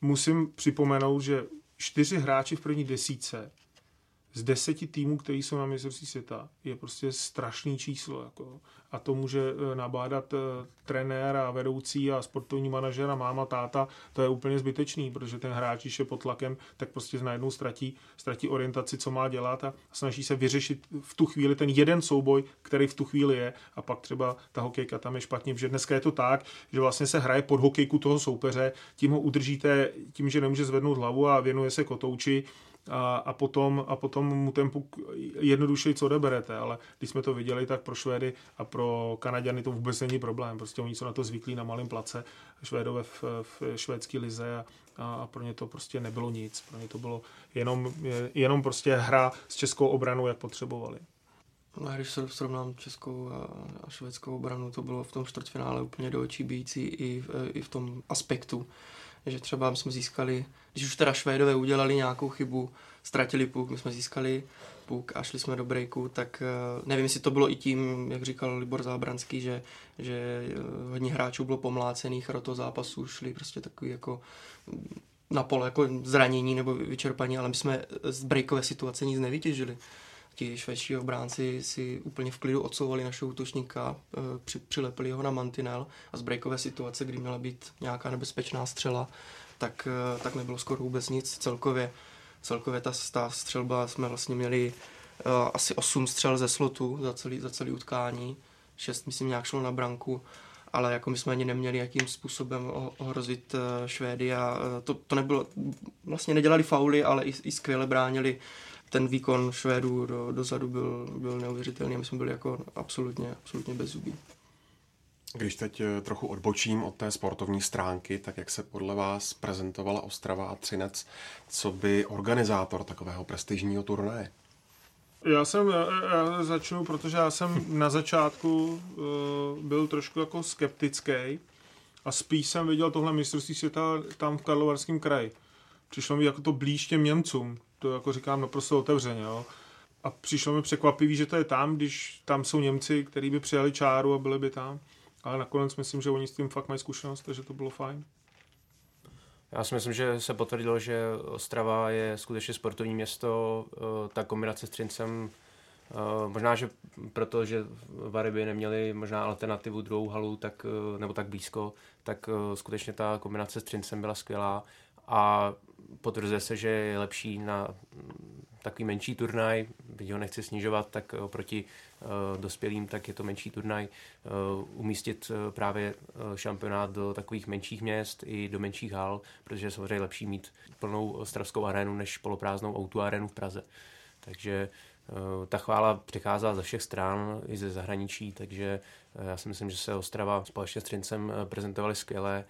musím připomenout, že čtyři hráči v první desíce z deseti týmů, který jsou na mistrovství světa, je prostě strašný číslo. Jako. A to může eh, nabádat uh, trenér a vedoucí a sportovní manažer a máma, táta. To je úplně zbytečný, protože ten hráč, když je pod tlakem, tak prostě najednou ztratí, ztratí orientaci, co má dělat a snaží se vyřešit v tu chvíli ten jeden souboj, který v tu chvíli je a pak třeba ta hokejka tam je špatně, že dneska je to tak, že vlastně se hraje pod hokejku toho soupeře, tím ho udržíte tím, že nemůže zvednout hlavu a věnuje se kotouči a, a, potom, a potom mu ten puk jednodušeji co odeberete, ale když jsme to viděli, tak pro Švédy a pro Kanaděny to vůbec není problém, prostě oni jsou na to zvyklí na malém place, Švédové v, v švédské lize a, a pro ně to prostě nebylo nic, pro ně to bylo jenom, jenom prostě hra s českou obranou, jak potřebovali. No, když se srovnám českou a švédskou obranu, to bylo v tom čtvrtfinále úplně do očí bíjící i, i v tom aspektu, že třeba jsme získali, když už teda Švédové udělali nějakou chybu, ztratili puk, my jsme získali puk a šli jsme do breaku, tak eh, nevím, jestli to bylo i tím, jak říkal Libor Zábranský, že, že eh, hodně hráčů bylo pomlácených a do zápasu šli prostě takový jako mm, na pole jako zranění nebo vyčerpaní, ale my jsme z breakové situace nic nevytěžili ti švédští obránci si úplně v klidu odsouvali našeho útočníka, eh, při, přilepili ho na mantinel a z breakové situace, kdy měla být nějaká nebezpečná střela, tak, eh, tak nebylo skoro vůbec nic celkově. Celkově ta, ta střelba jsme vlastně měli uh, asi 8 střel ze slotu za celý, za celý utkání, 6 myslím nějak šlo na branku, ale jako my jsme ani neměli jakým způsobem ohrozit Švédy a to, to nebylo, vlastně nedělali fauly, ale i, i skvěle bránili ten výkon Švédů do, dozadu byl, byl neuvěřitelný a my jsme byli jako absolutně, absolutně bez zubí. Když teď eh, trochu odbočím od té sportovní stránky, tak jak se podle vás prezentovala Ostrava a Třinec, co by organizátor takového prestižního turnaje? Já jsem, já, já začnu, protože já jsem na začátku uh, byl trošku jako skeptický a spíš jsem viděl tohle mistrovství světa tam v Karlovarském kraji. Přišlo mi jako to blíž těm Němcům, to jako říkám naprosto otevřeně, jo. A přišlo mi překvapivý, že to je tam, když tam jsou Němci, kteří by přijali čáru a byli by tam. Ale nakonec myslím, že oni s tím fakt mají zkušenost, takže to bylo fajn. Já si myslím, že se potvrdilo, že Ostrava je skutečně sportovní město. Eh, ta kombinace s Trincem, eh, možná, že proto, že Vary by neměli možná alternativu druhou halu, tak, eh, nebo tak blízko, tak skutečně ta kombinace s Trincem byla skvělá a potvrzuje se, že je lepší na takový menší turnaj, byť ho nechci snižovat, tak oproti uh, dospělým, tak je to menší turnaj. Uh, umístit uh, právě šampionát do takových menších měst i do menších hal, protože je samozřejmě lepší mít plnou ostravskou arénu než poloprázdnou auto arénu v Praze. Takže ta chvála přicházela ze všech stran, i ze zahraničí, takže já si myslím, že se Ostrava společně s Trincem prezentovali skvěle.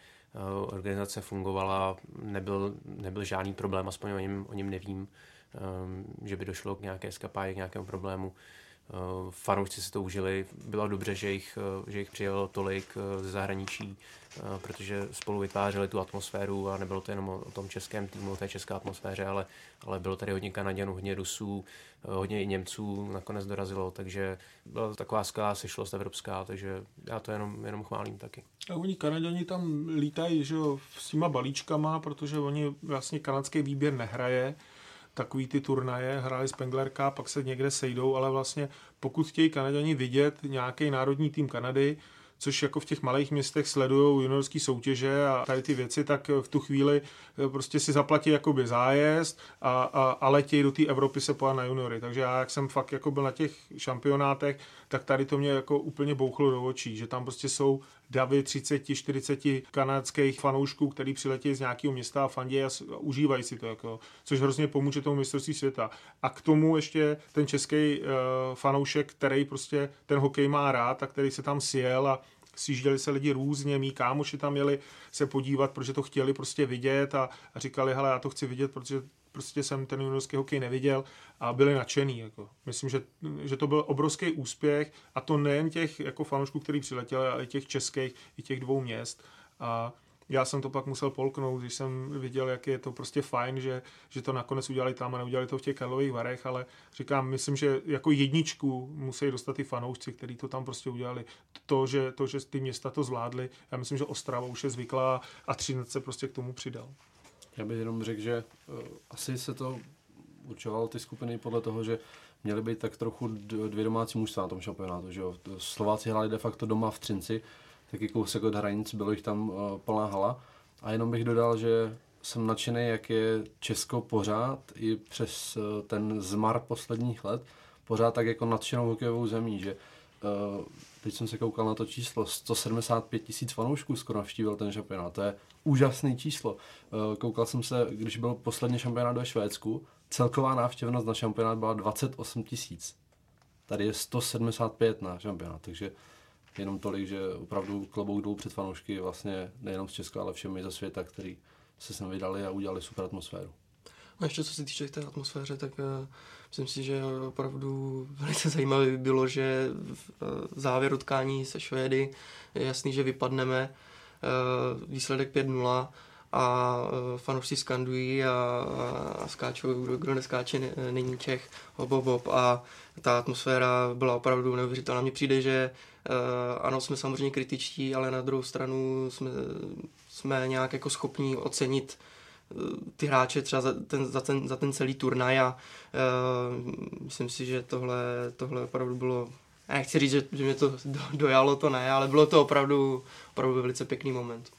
Organizace fungovala, nebyl, nebyl žádný problém, aspoň o něm, o něm nevím. Ehm, že by došlo k nějaké skapáji, k nějakému problému. Ehm, fanoušci si to užili, bylo dobře, že jich, eh, že jich přijelo tolik eh, ze zahraničí, eh, protože spolu vytvářeli tu atmosféru a nebylo to jenom o tom českém týmu, o té české atmosféře, ale, ale bylo tady hodně Kanaděnů, hodně Rusů, hodně i Němců nakonec dorazilo, takže byla taková skvělá sešlost evropská, takže já to jenom, jenom chválím taky. A oni Kanaděni tam lítají že s těma balíčkama, protože oni vlastně kanadský výběr nehraje, takový ty turnaje, hráli Spenglerka, pak se někde sejdou, ale vlastně pokud chtějí Kanaděni vidět nějaký národní tým Kanady, což jako v těch malých městech sledují juniorské soutěže a tady ty věci, tak v tu chvíli eh, prostě si zaplatí jakoby zájezd a, a, a letějí do té Evropy se na juniory. Takže já, jak jsem fakt jako byl na těch šampionátech, tak tady to mě jako úplně bouchlo do očí, že tam prostě jsou davy 30, 40 kanadských fanoušků, který přiletí z nějakého města a fandí a užívají si to, jako, což hrozně pomůže tomu mistrovství světa. A k tomu ještě ten český uh, fanoušek, který prostě ten hokej má rád a který se tam sjel a sjížděli se lidi různě, mý kámoši tam jeli se podívat, protože to chtěli prostě vidět a, a říkali, hele, já to chci vidět, protože prostě jsem ten juniorský hokej neviděl a byli nadšený. Jako. Myslím, že, že to byl obrovský úspěch a to nejen těch jako fanoušků, kteří přiletěli, ale i těch českých, i těch dvou měst. A já jsem to pak musel polknout, když jsem viděl, jak je to prostě fajn, že, že to nakonec udělali tam a neudělali to v těch Karlových Varech, ale říkám, myslím, že jako jedničku musí dostat i fanoušci, kteří to tam prostě udělali. To, že, to, že ty města to zvládly, já myslím, že Ostrava už je zvyklá a Třinec se prostě k tomu přidal. Já bych jenom řekl, že uh, asi se to určovalo ty skupiny podle toho, že měly být tak trochu dvě domácí mužstva na tom šampionátu. Že jo? Slováci hráli de facto doma v Třinci, taky kousek od hranic, bylo jich tam uh, plná hala. A jenom bych dodal, že jsem nadšený, jak je Česko pořád i přes uh, ten zmar posledních let, pořád tak jako nadšenou hokejovou zemí, že uh, teď jsem se koukal na to číslo, 175 tisíc fanoušků skoro navštívil ten šampionát, to je úžasné číslo. Koukal jsem se, když byl poslední šampionát ve Švédsku, celková návštěvnost na šampionát byla 28 tisíc. Tady je 175 na šampionát, takže jenom tolik, že opravdu klobouk dolů před fanoušky vlastně nejenom z Česka, ale všemi ze světa, který se sem vydali a udělali super atmosféru. A ještě co se týče té atmosféře, tak uh, myslím si, že opravdu velice zajímavé by bylo, že v uh, závěru tkání se Švédy je jasný, že vypadneme. Uh, výsledek 5-0 a uh, fanoušci skandují a, a skáčou, kdo, kdo neskáče, ne, není Čech, hop, hop, hop. A ta atmosféra byla opravdu neuvěřitelná. Mně přijde, že uh, ano, jsme samozřejmě kritičtí, ale na druhou stranu jsme, jsme nějak jako schopní ocenit ty hráče třeba za ten, za ten, za ten celý turnaj a uh, myslím si, že tohle, tohle opravdu bylo já nechci říct, že, že mě to do, dojalo, to ne, ale bylo to opravdu, opravdu velice pěkný moment.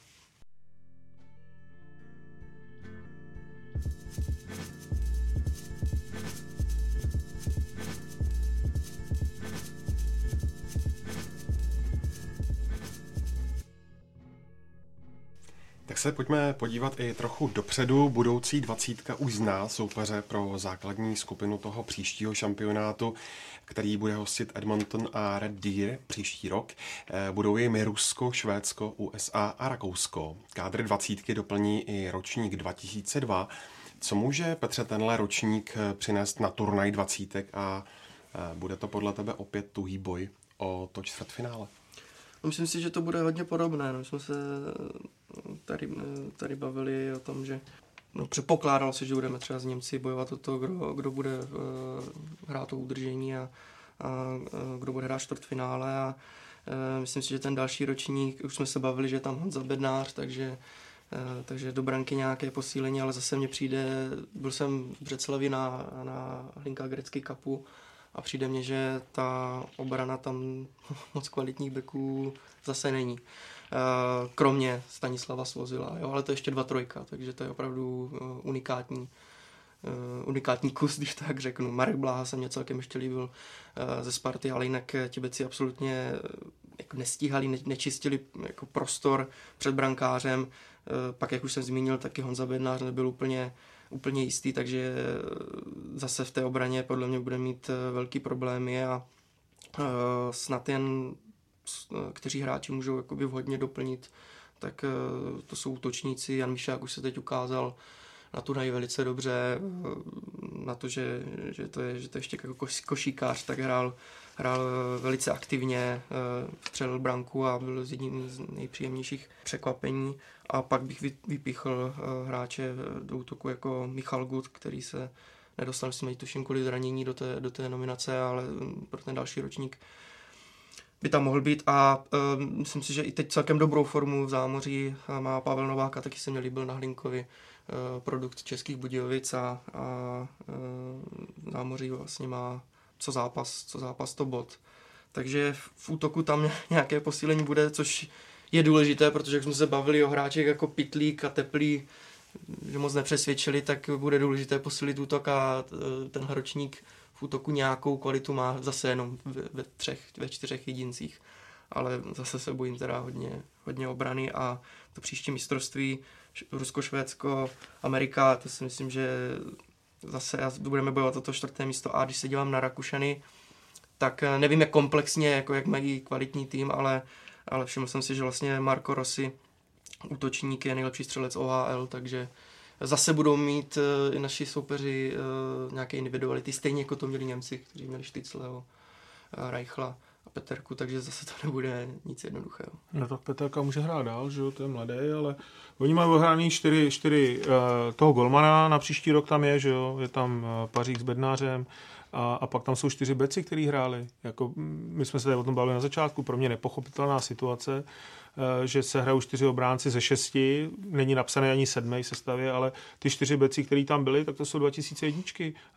Se pojďme podívat i trochu dopředu. Budoucí dvacítka už zná soupeře pro základní skupinu toho příštího šampionátu, který bude hostit Edmonton a Red Deer příští rok. Eh, budou jimi Rusko, Švédsko, USA a Rakousko. Kádry dvacítky doplní i ročník 2002. Co může Petře tenhle ročník eh, přinést na turnaj dvacítek a eh, bude to podle tebe opět tuhý boj o to čtvrtfinále? Myslím si, že to bude hodně podobné. No, my jsme se tady, tady bavili o tom, že no, předpokládalo se, že budeme třeba s Němci bojovat o to, kdo, kdo bude uh, hrát to udržení a, a kdo bude hrát čtvrtfinále a uh, myslím si, že ten další ročník, už jsme se bavili, že je tam Honza Bednář, takže takže do branky nějaké posílení, ale zase mně přijde, byl jsem v Břeclavi na, na Hlinka Grecky kapu a přijde mně, že ta obrana tam moc kvalitních beků zase není. Eh, kromě Stanislava Svozila, jo, ale to je ještě dva trojka, takže to je opravdu eh, unikátní uh, unikátní kus, když tak řeknu. Marek Bláha se mě celkem ještě líbil uh, ze Sparty, ale jinak ti beci absolutně jako nestíhali, ne, nečistili jako prostor před brankářem. Uh, pak, jak už jsem zmínil, taky Honza Bednář nebyl úplně úplně jistý, takže zase v té obraně podle mě bude mít velký problémy a uh, snad jen kteří hráči můžou jakoby vhodně doplnit, tak eh, to jsou útočníci. Jan Mišák už se teď ukázal na turnaji velice dobře, eh, na to, že, že, to, je, že to je ještě jako košíkář, tak hrál, hrál eh, velice aktivně, střelil branku a byl jedním z nejpříjemnějších překvapení. A pak bych vypíchl hráče do útoku jako Michal Gut, který se nedostal, jsme tuším kvůli zranění do té, do té nominace, ale mm, pro ten další ročník by tam mohl být a uh, myslím si, že i teď celkem dobrou formu v zámoří má Pavel Nováka, taky se mi líbil na Hlinkovi uh, produkt Českých Budějovic a, a uh, zámoří vlastně má co zápas, co zápas to bod. Takže v útoku tam nějaké posílení bude, což je důležité, protože jak jsme se bavili o hráčích jako Pitlík a Teplý, že moc nepřesvědčili, tak bude důležité posílit útok a ten ročník v útoku nějakou kvalitu má zase jenom ve, ve třech, ve čtyřech jedincích. Ale zase se bojím teda hodně, hodně obrany a to příští mistrovství Rusko, Švédsko, Amerika, to si myslím, že zase budeme bojovat o to čtvrté místo a když se dívám na Rakušany, tak eh, nevím, jak komplexně, jako jak mají kvalitní tým, ale ale všiml jsem si, že vlastně Marco Rossi, útočník, je nejlepší střelec OHL, takže zase budou mít uh, i naši soupeři uh, nějaké individuality, stejně jako to měli Němci, kteří měli Štycleho, Reichla a Peterku, takže zase to nebude nic jednoduchého. No tak Peterka může hrát dál, že jo, to je mladý, ale oni mají ohraný čtyři, čtyři uh, toho golmana, na příští rok tam je, že jo, je tam uh, Pařík s Bednářem, a, a pak tam jsou čtyři beci, který hráli. Jako, my jsme se tady o tom bavili na začátku, pro mě nepochopitelná situace, že se hrajou čtyři obránci ze šesti, není napsané ani sedmý sestavě, ale ty čtyři beci, které tam byly, tak to jsou 2001.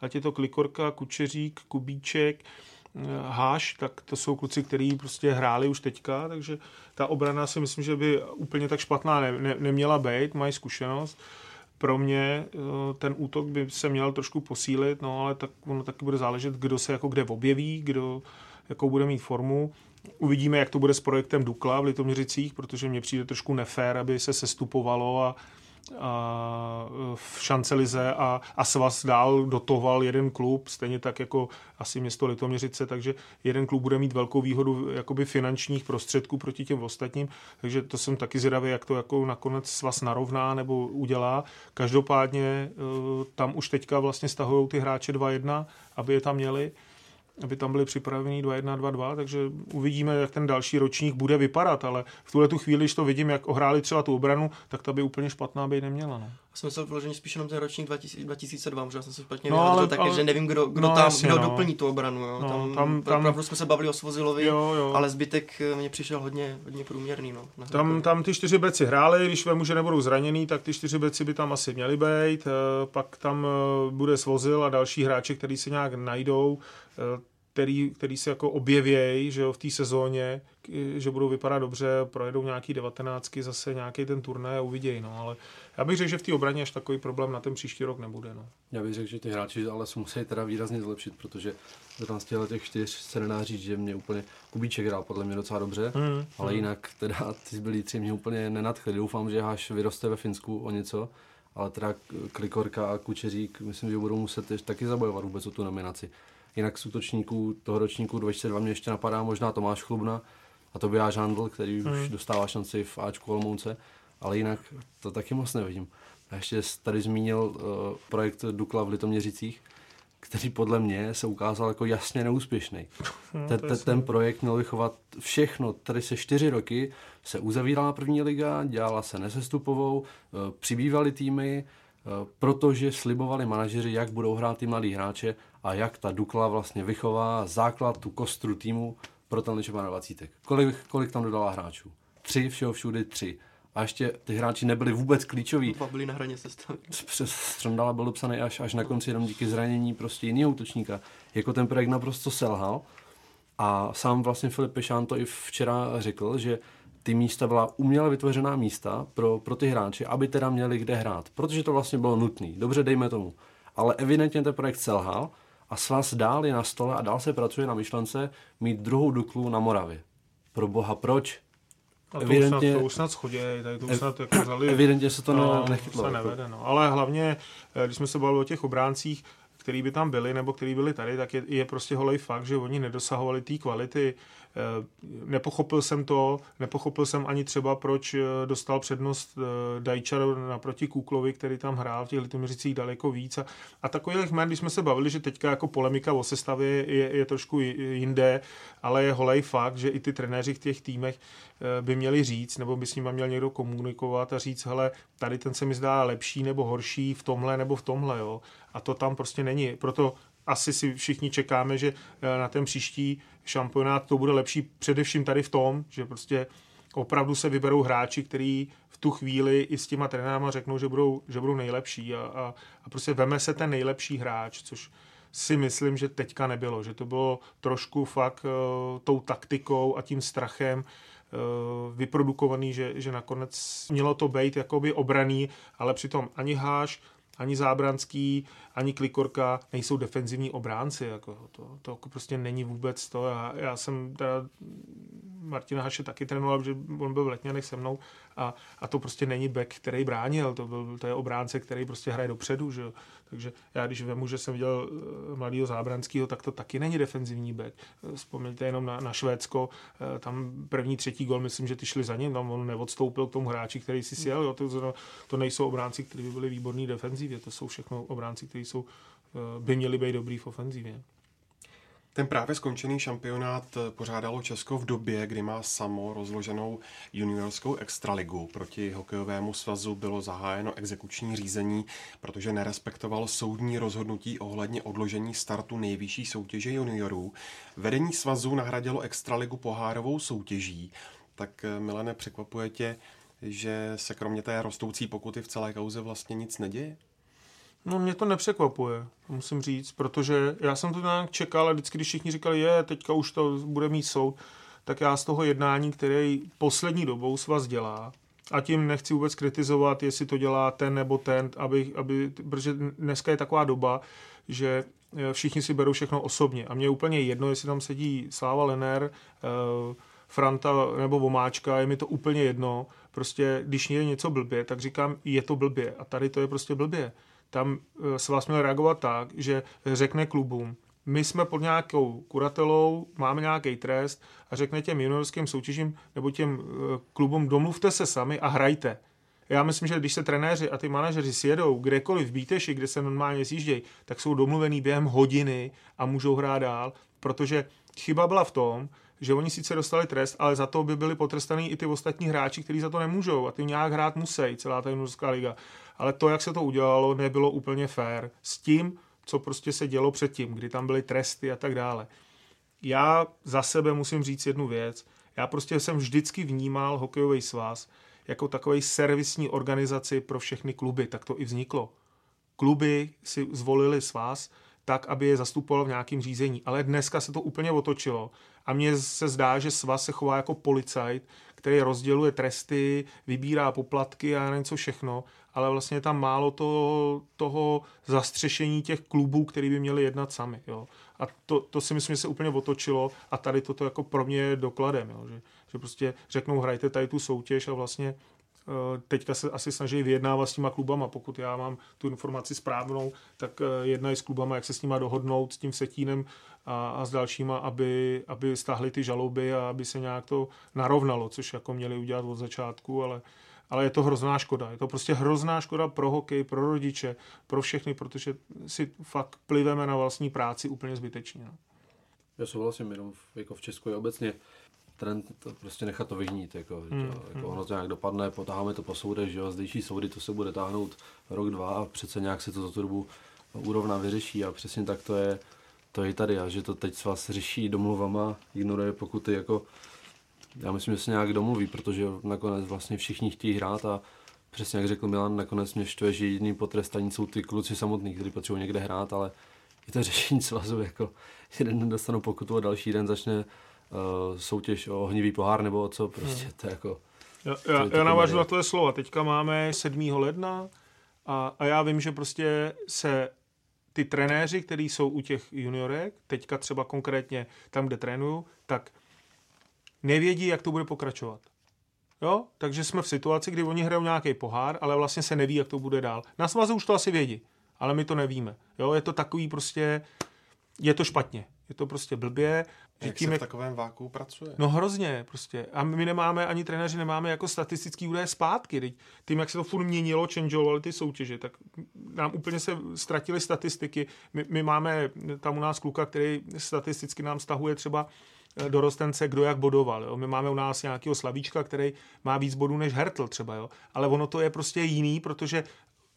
Ať je to Klikorka, Kučeřík, Kubíček, Háš, tak to jsou kluci, kteří prostě hráli už teďka, takže ta obrana si myslím, že by úplně tak špatná ne, ne, neměla být, mají zkušenost. Pro mě eh, ten útok by se měl trošku posílit, no ale tak ono taky bude záležet, kdo se jako kde objeví, kdo jakou bude mít formu. Uvidíme, jak to bude s projektem Dukla v Litoměřicích, protože mně přijde trošku nefér, aby se sestupovalo a a v šancelize a, a svaz dál dotoval jeden klub, stejně tak jako asi město Litoměřice, takže jeden klub bude mít velkou výhodu jakoby finančních prostředků proti těm ostatním, takže to jsem taky zvědavý, jak to jako nakonec svaz narovná nebo udělá. Každopádně e, tam už teďka vlastně stahují ty hráče 2-1, aby je tam měli aby tam byli připraveni 2-1, 2-2, takže uvidíme, jak ten další ročník bude vypadat, ale v tuhle tu chvíli, když to vidím, jak ohráli třeba tu obranu, tak ta by úplně špatná být neměla. No. Já jsem myslel vloženě spíš jenom ten ročník 2002, možná jsem se špatně no, ale, taky, ale, že nevím, kdo, kdo no, tam jasně, kdo no. doplní tu obranu. Jo. No, tam, tam, tam, opravdu jsme se bavili o Svozilovi, jo, jo. ale zbytek eh, mě přišel hodně, hodně průměrný. No, tam, tam ty čtyři beci hráli, když vemu, že nebudou zraněný, tak ty čtyři beci by tam asi měly být, eh, pak tam eh, bude Svozil a další hráči, kteří se nějak najdou který, který se jako objevějí že jo, v té sezóně, že budou vypadat dobře, projedou nějaký devatenáctky, zase nějaký ten turnaj a uvidějí. No, ale já bych řekl, že v té obraně až takový problém na ten příští rok nebude. No. Já bych řekl, že ty hráči ale se musí teda výrazně zlepšit, protože tam z těch čtyř se nedá říct, že mě úplně Kubíček hrál podle mě docela dobře, hmm. ale hmm. jinak teda ty zbylí tři mě úplně nenadchli. Doufám, že Háš vyroste ve Finsku o něco, ale teda Klikorka a Kučeřík, myslím, že budou muset taky zabojovat vůbec o tu nominaci. Jinak z útočníků toho ročníku 2002 mě ještě napadá možná Tomáš Chlubna a to Tobiáš Handl, který hmm. už dostává šanci v Ačku Olomouce, ale jinak to taky moc nevidím. A ještě tady zmínil uh, projekt Dukla v Litoměřicích, který podle mě se ukázal jako jasně neúspěšný. No, ten, ten, ten projekt měl vychovat všechno. Tady se čtyři roky se uzavírala první liga, dělala se nesestupovou, uh, přibývaly týmy, uh, protože slibovali manažeři, jak budou hrát ty mladí hráče a jak ta Dukla vlastně vychová základ, tu kostru týmu pro ten Ličeman 20. Kolik, kolik tam dodala hráčů? Tři, všeho všude tři. A ještě ty hráči nebyli vůbec klíčoví. Dva byli na hraně sestavy. Přes Střondala byl dopsaný až, až na konci jenom díky zranění prostě jiného útočníka. Jako ten projekt naprosto selhal. A sám vlastně Filip Pešán to i včera řekl, že ty místa byla uměle vytvořená místa pro, pro ty hráče, aby teda měli kde hrát. Protože to vlastně bylo nutné. Dobře, dejme tomu. Ale evidentně ten projekt selhal a svaz dál je na stole a dál se pracuje na myšlence mít druhou Duklu na Moravě. Pro boha, proč? A to evidentně, už snad, to už snad schodí, tady to už snad jako vzali, Evidentně se to no, nechytlo. Se jako. nevede, no. Ale hlavně, eh, když jsme se bavili o těch obráncích, který by tam byli nebo který byli tady, tak je, je prostě holej fakt, že oni nedosahovali té kvality. Eh, nepochopil jsem to, nepochopil jsem ani třeba, proč eh, dostal přednost eh, Dajčar naproti Kuklovi, který tam hrál v těch Litoměřicích daleko víc. A, a takových jmén, když jsme se bavili, že teďka jako polemika o sestavě je, je trošku jinde, ale je holej fakt, že i ty trenéři v těch týmech by měli říct, nebo by s nimi měl někdo komunikovat a říct, hele, tady ten se mi zdá lepší nebo horší v tomhle nebo v tomhle, jo. A to tam prostě není. Proto asi si všichni čekáme, že na ten příští šampionát to bude lepší především tady v tom, že prostě opravdu se vyberou hráči, který v tu chvíli i s těma trenáma řeknou, že budou, že budou nejlepší a, a, a prostě veme se ten nejlepší hráč, což si myslím, že teďka nebylo, že to bylo trošku fakt uh, tou taktikou a tím strachem uh, vyprodukovaný, že, že nakonec mělo to být jakoby obraný, ale přitom ani Háš, ani Zábranský, ani Klikorka nejsou defenzivní obránci. Jako to, to jako prostě není vůbec to. Já, já jsem teda Martina Haše taky trénoval, že on byl v Letňanech se mnou a, a to prostě není back, který bránil, to, byl, to je obránce, který prostě hraje dopředu, že Takže já když vemu, že jsem viděl eh, mladého Zábranského, tak to taky není defenzivní back. Vzpomeňte jenom na, na Švédsko, eh, tam první, třetí gol, myslím, že ty šli za ním, tam on neodstoupil k tomu hráči, který si sjel, jo, to, to nejsou obránci, kteří by byli výborní defenzivě, to jsou všechno obránci, kteří jsou, eh, by měli být dobrý v ofenzivě. Ten právě skončený šampionát pořádalo Česko v době, kdy má samo rozloženou juniorskou extraligu. Proti hokejovému svazu bylo zahájeno exekuční řízení, protože nerespektoval soudní rozhodnutí ohledně odložení startu nejvyšší soutěže juniorů. Vedení svazu nahradilo extraligu pohárovou soutěží. Tak Milene, překvapuje tě, že se kromě té rostoucí pokuty v celé kauze vlastně nic neděje? No mě to nepřekvapuje, musím říct, protože já jsem to nějak čekal a vždycky, když všichni říkali, je, teďka už to bude mít soud, tak já z toho jednání, který poslední dobou s vás dělá, a tím nechci vůbec kritizovat, jestli to dělá ten nebo ten, aby, aby, protože dneska je taková doba, že eh, všichni si berou všechno osobně. A mě je úplně jedno, jestli tam sedí Sláva Lener, eh, Franta nebo Vomáčka, je mi to úplně jedno. Prostě, když je něco blbě, tak říkám, je to blbě. A tady to je prostě blbě tam eh, se vás měl reagovat tak, že řekne klubům, my jsme pod nějakou kuratelou, máme nějaký trest a řekne těm juniorským soutěžím nebo těm eh, klubům, domluvte se sami a hrajte. Já myslím, že když se trenéři a ty manažeři sjedou kdekoliv v Bíteši, kde se normálně sjíždějí, tak jsou domluvený během hodiny a můžou hrát dál, protože chyba byla v tom, že oni sice dostali trest, ale za to by byli potrestaní i ty ostatní hráči, kteří za to nemůžou a ty nějak hrát musí, celá ta juniorská liga. Ale to, jak se to udělalo, nebylo úplně fair s tím, co prostě se dělo předtím, kdy tam byly tresty a tak dále. Já za sebe musím říct jednu věc. Já prostě jsem vždycky vnímal hokejový svaz jako takový servisní organizaci pro všechny kluby. Tak to i vzniklo. Kluby si zvolili svaz tak, aby je zastupoval v nějakém řízení. Ale dneska se to úplně otočilo. A mně se zdá, že svaz se chová jako policajt, který rozděluje tresty, vybírá poplatky a něco všechno, ale vlastně tam málo to, toho zastřešení těch klubů, který by měli jednat sami. Jo. A to, to si myslím, že se úplně otočilo a tady toto jako pro mě je dokladem, jo. Že, že prostě řeknou, hrajte tady tu soutěž a vlastně Eh, teďka se asi snaží vyjednávat s těma klubama, pokud já mám tu informaci správnou, tak eh, jednají s klubama, jak se s nima dohodnout, s tím Setínem a, a s dalšíma, aby, aby stáhli ty žaloby a aby se nějak to narovnalo, což jako měli udělat od začátku, ale, ale je to hrozná škoda. Je to prostě hrozná škoda pro hokej, pro rodiče, pro všechny, protože si fakt pliveme na vlastní práci úplně zbytečně. No. Já souhlasím, jenom v, jako v Česku je obecně trend to prostě nechat to vyhnít. Jako, hmm, to, jako hmm. Ono to nějak dopadne, potáháme to po soudech, že jo, zdejší soudy to se bude táhnout rok, dva a přece nějak se to za tu dobu úrovna vyřeší a přesně tak to je, to je tady a že to teď s vás řeší domluvama, ignoruje pokuty jako já myslím, že se nějak domluví, protože nakonec vlastně všichni chtějí hrát a přesně jak řekl Milan, nakonec mě štve, že jediný potrestaní jsou ty kluci samotní, kteří potřebují někde hrát, ale je to řešení svazu, jako jeden den dostanou pokutu a další den začne uh, soutěž o ohnivý pohár nebo o co, prostě hmm. to je jako... Já, já, já navážu na tvoje slova. Teďka máme 7. ledna a, a já vím, že prostě se ty trenéři, kteří jsou u těch juniorek, teďka třeba konkrétně tam, kde trénuju, tak nevědí, jak to bude pokračovat. Jo? Takže jsme v situaci, kdy oni hrajou nějaký pohár, ale vlastně se neví, jak to bude dál. Na svaze už to asi vědí, ale my to nevíme. Jo? Je to takový prostě, je to špatně. Je to prostě blbě. Že jak tím, se v takovém váku pracuje? No hrozně prostě. A my nemáme, ani trenéři nemáme jako statistický údaje zpátky. Tím, jak se to furt měnilo, changeovali ty soutěže, tak nám úplně se ztratily statistiky. My, my máme tam u nás kluka, který statisticky nám stahuje třeba dorostence, kdo jak bodoval. Jo. My máme u nás nějakého slavíčka, který má víc bodů než Hertl třeba, jo. ale ono to je prostě jiný, protože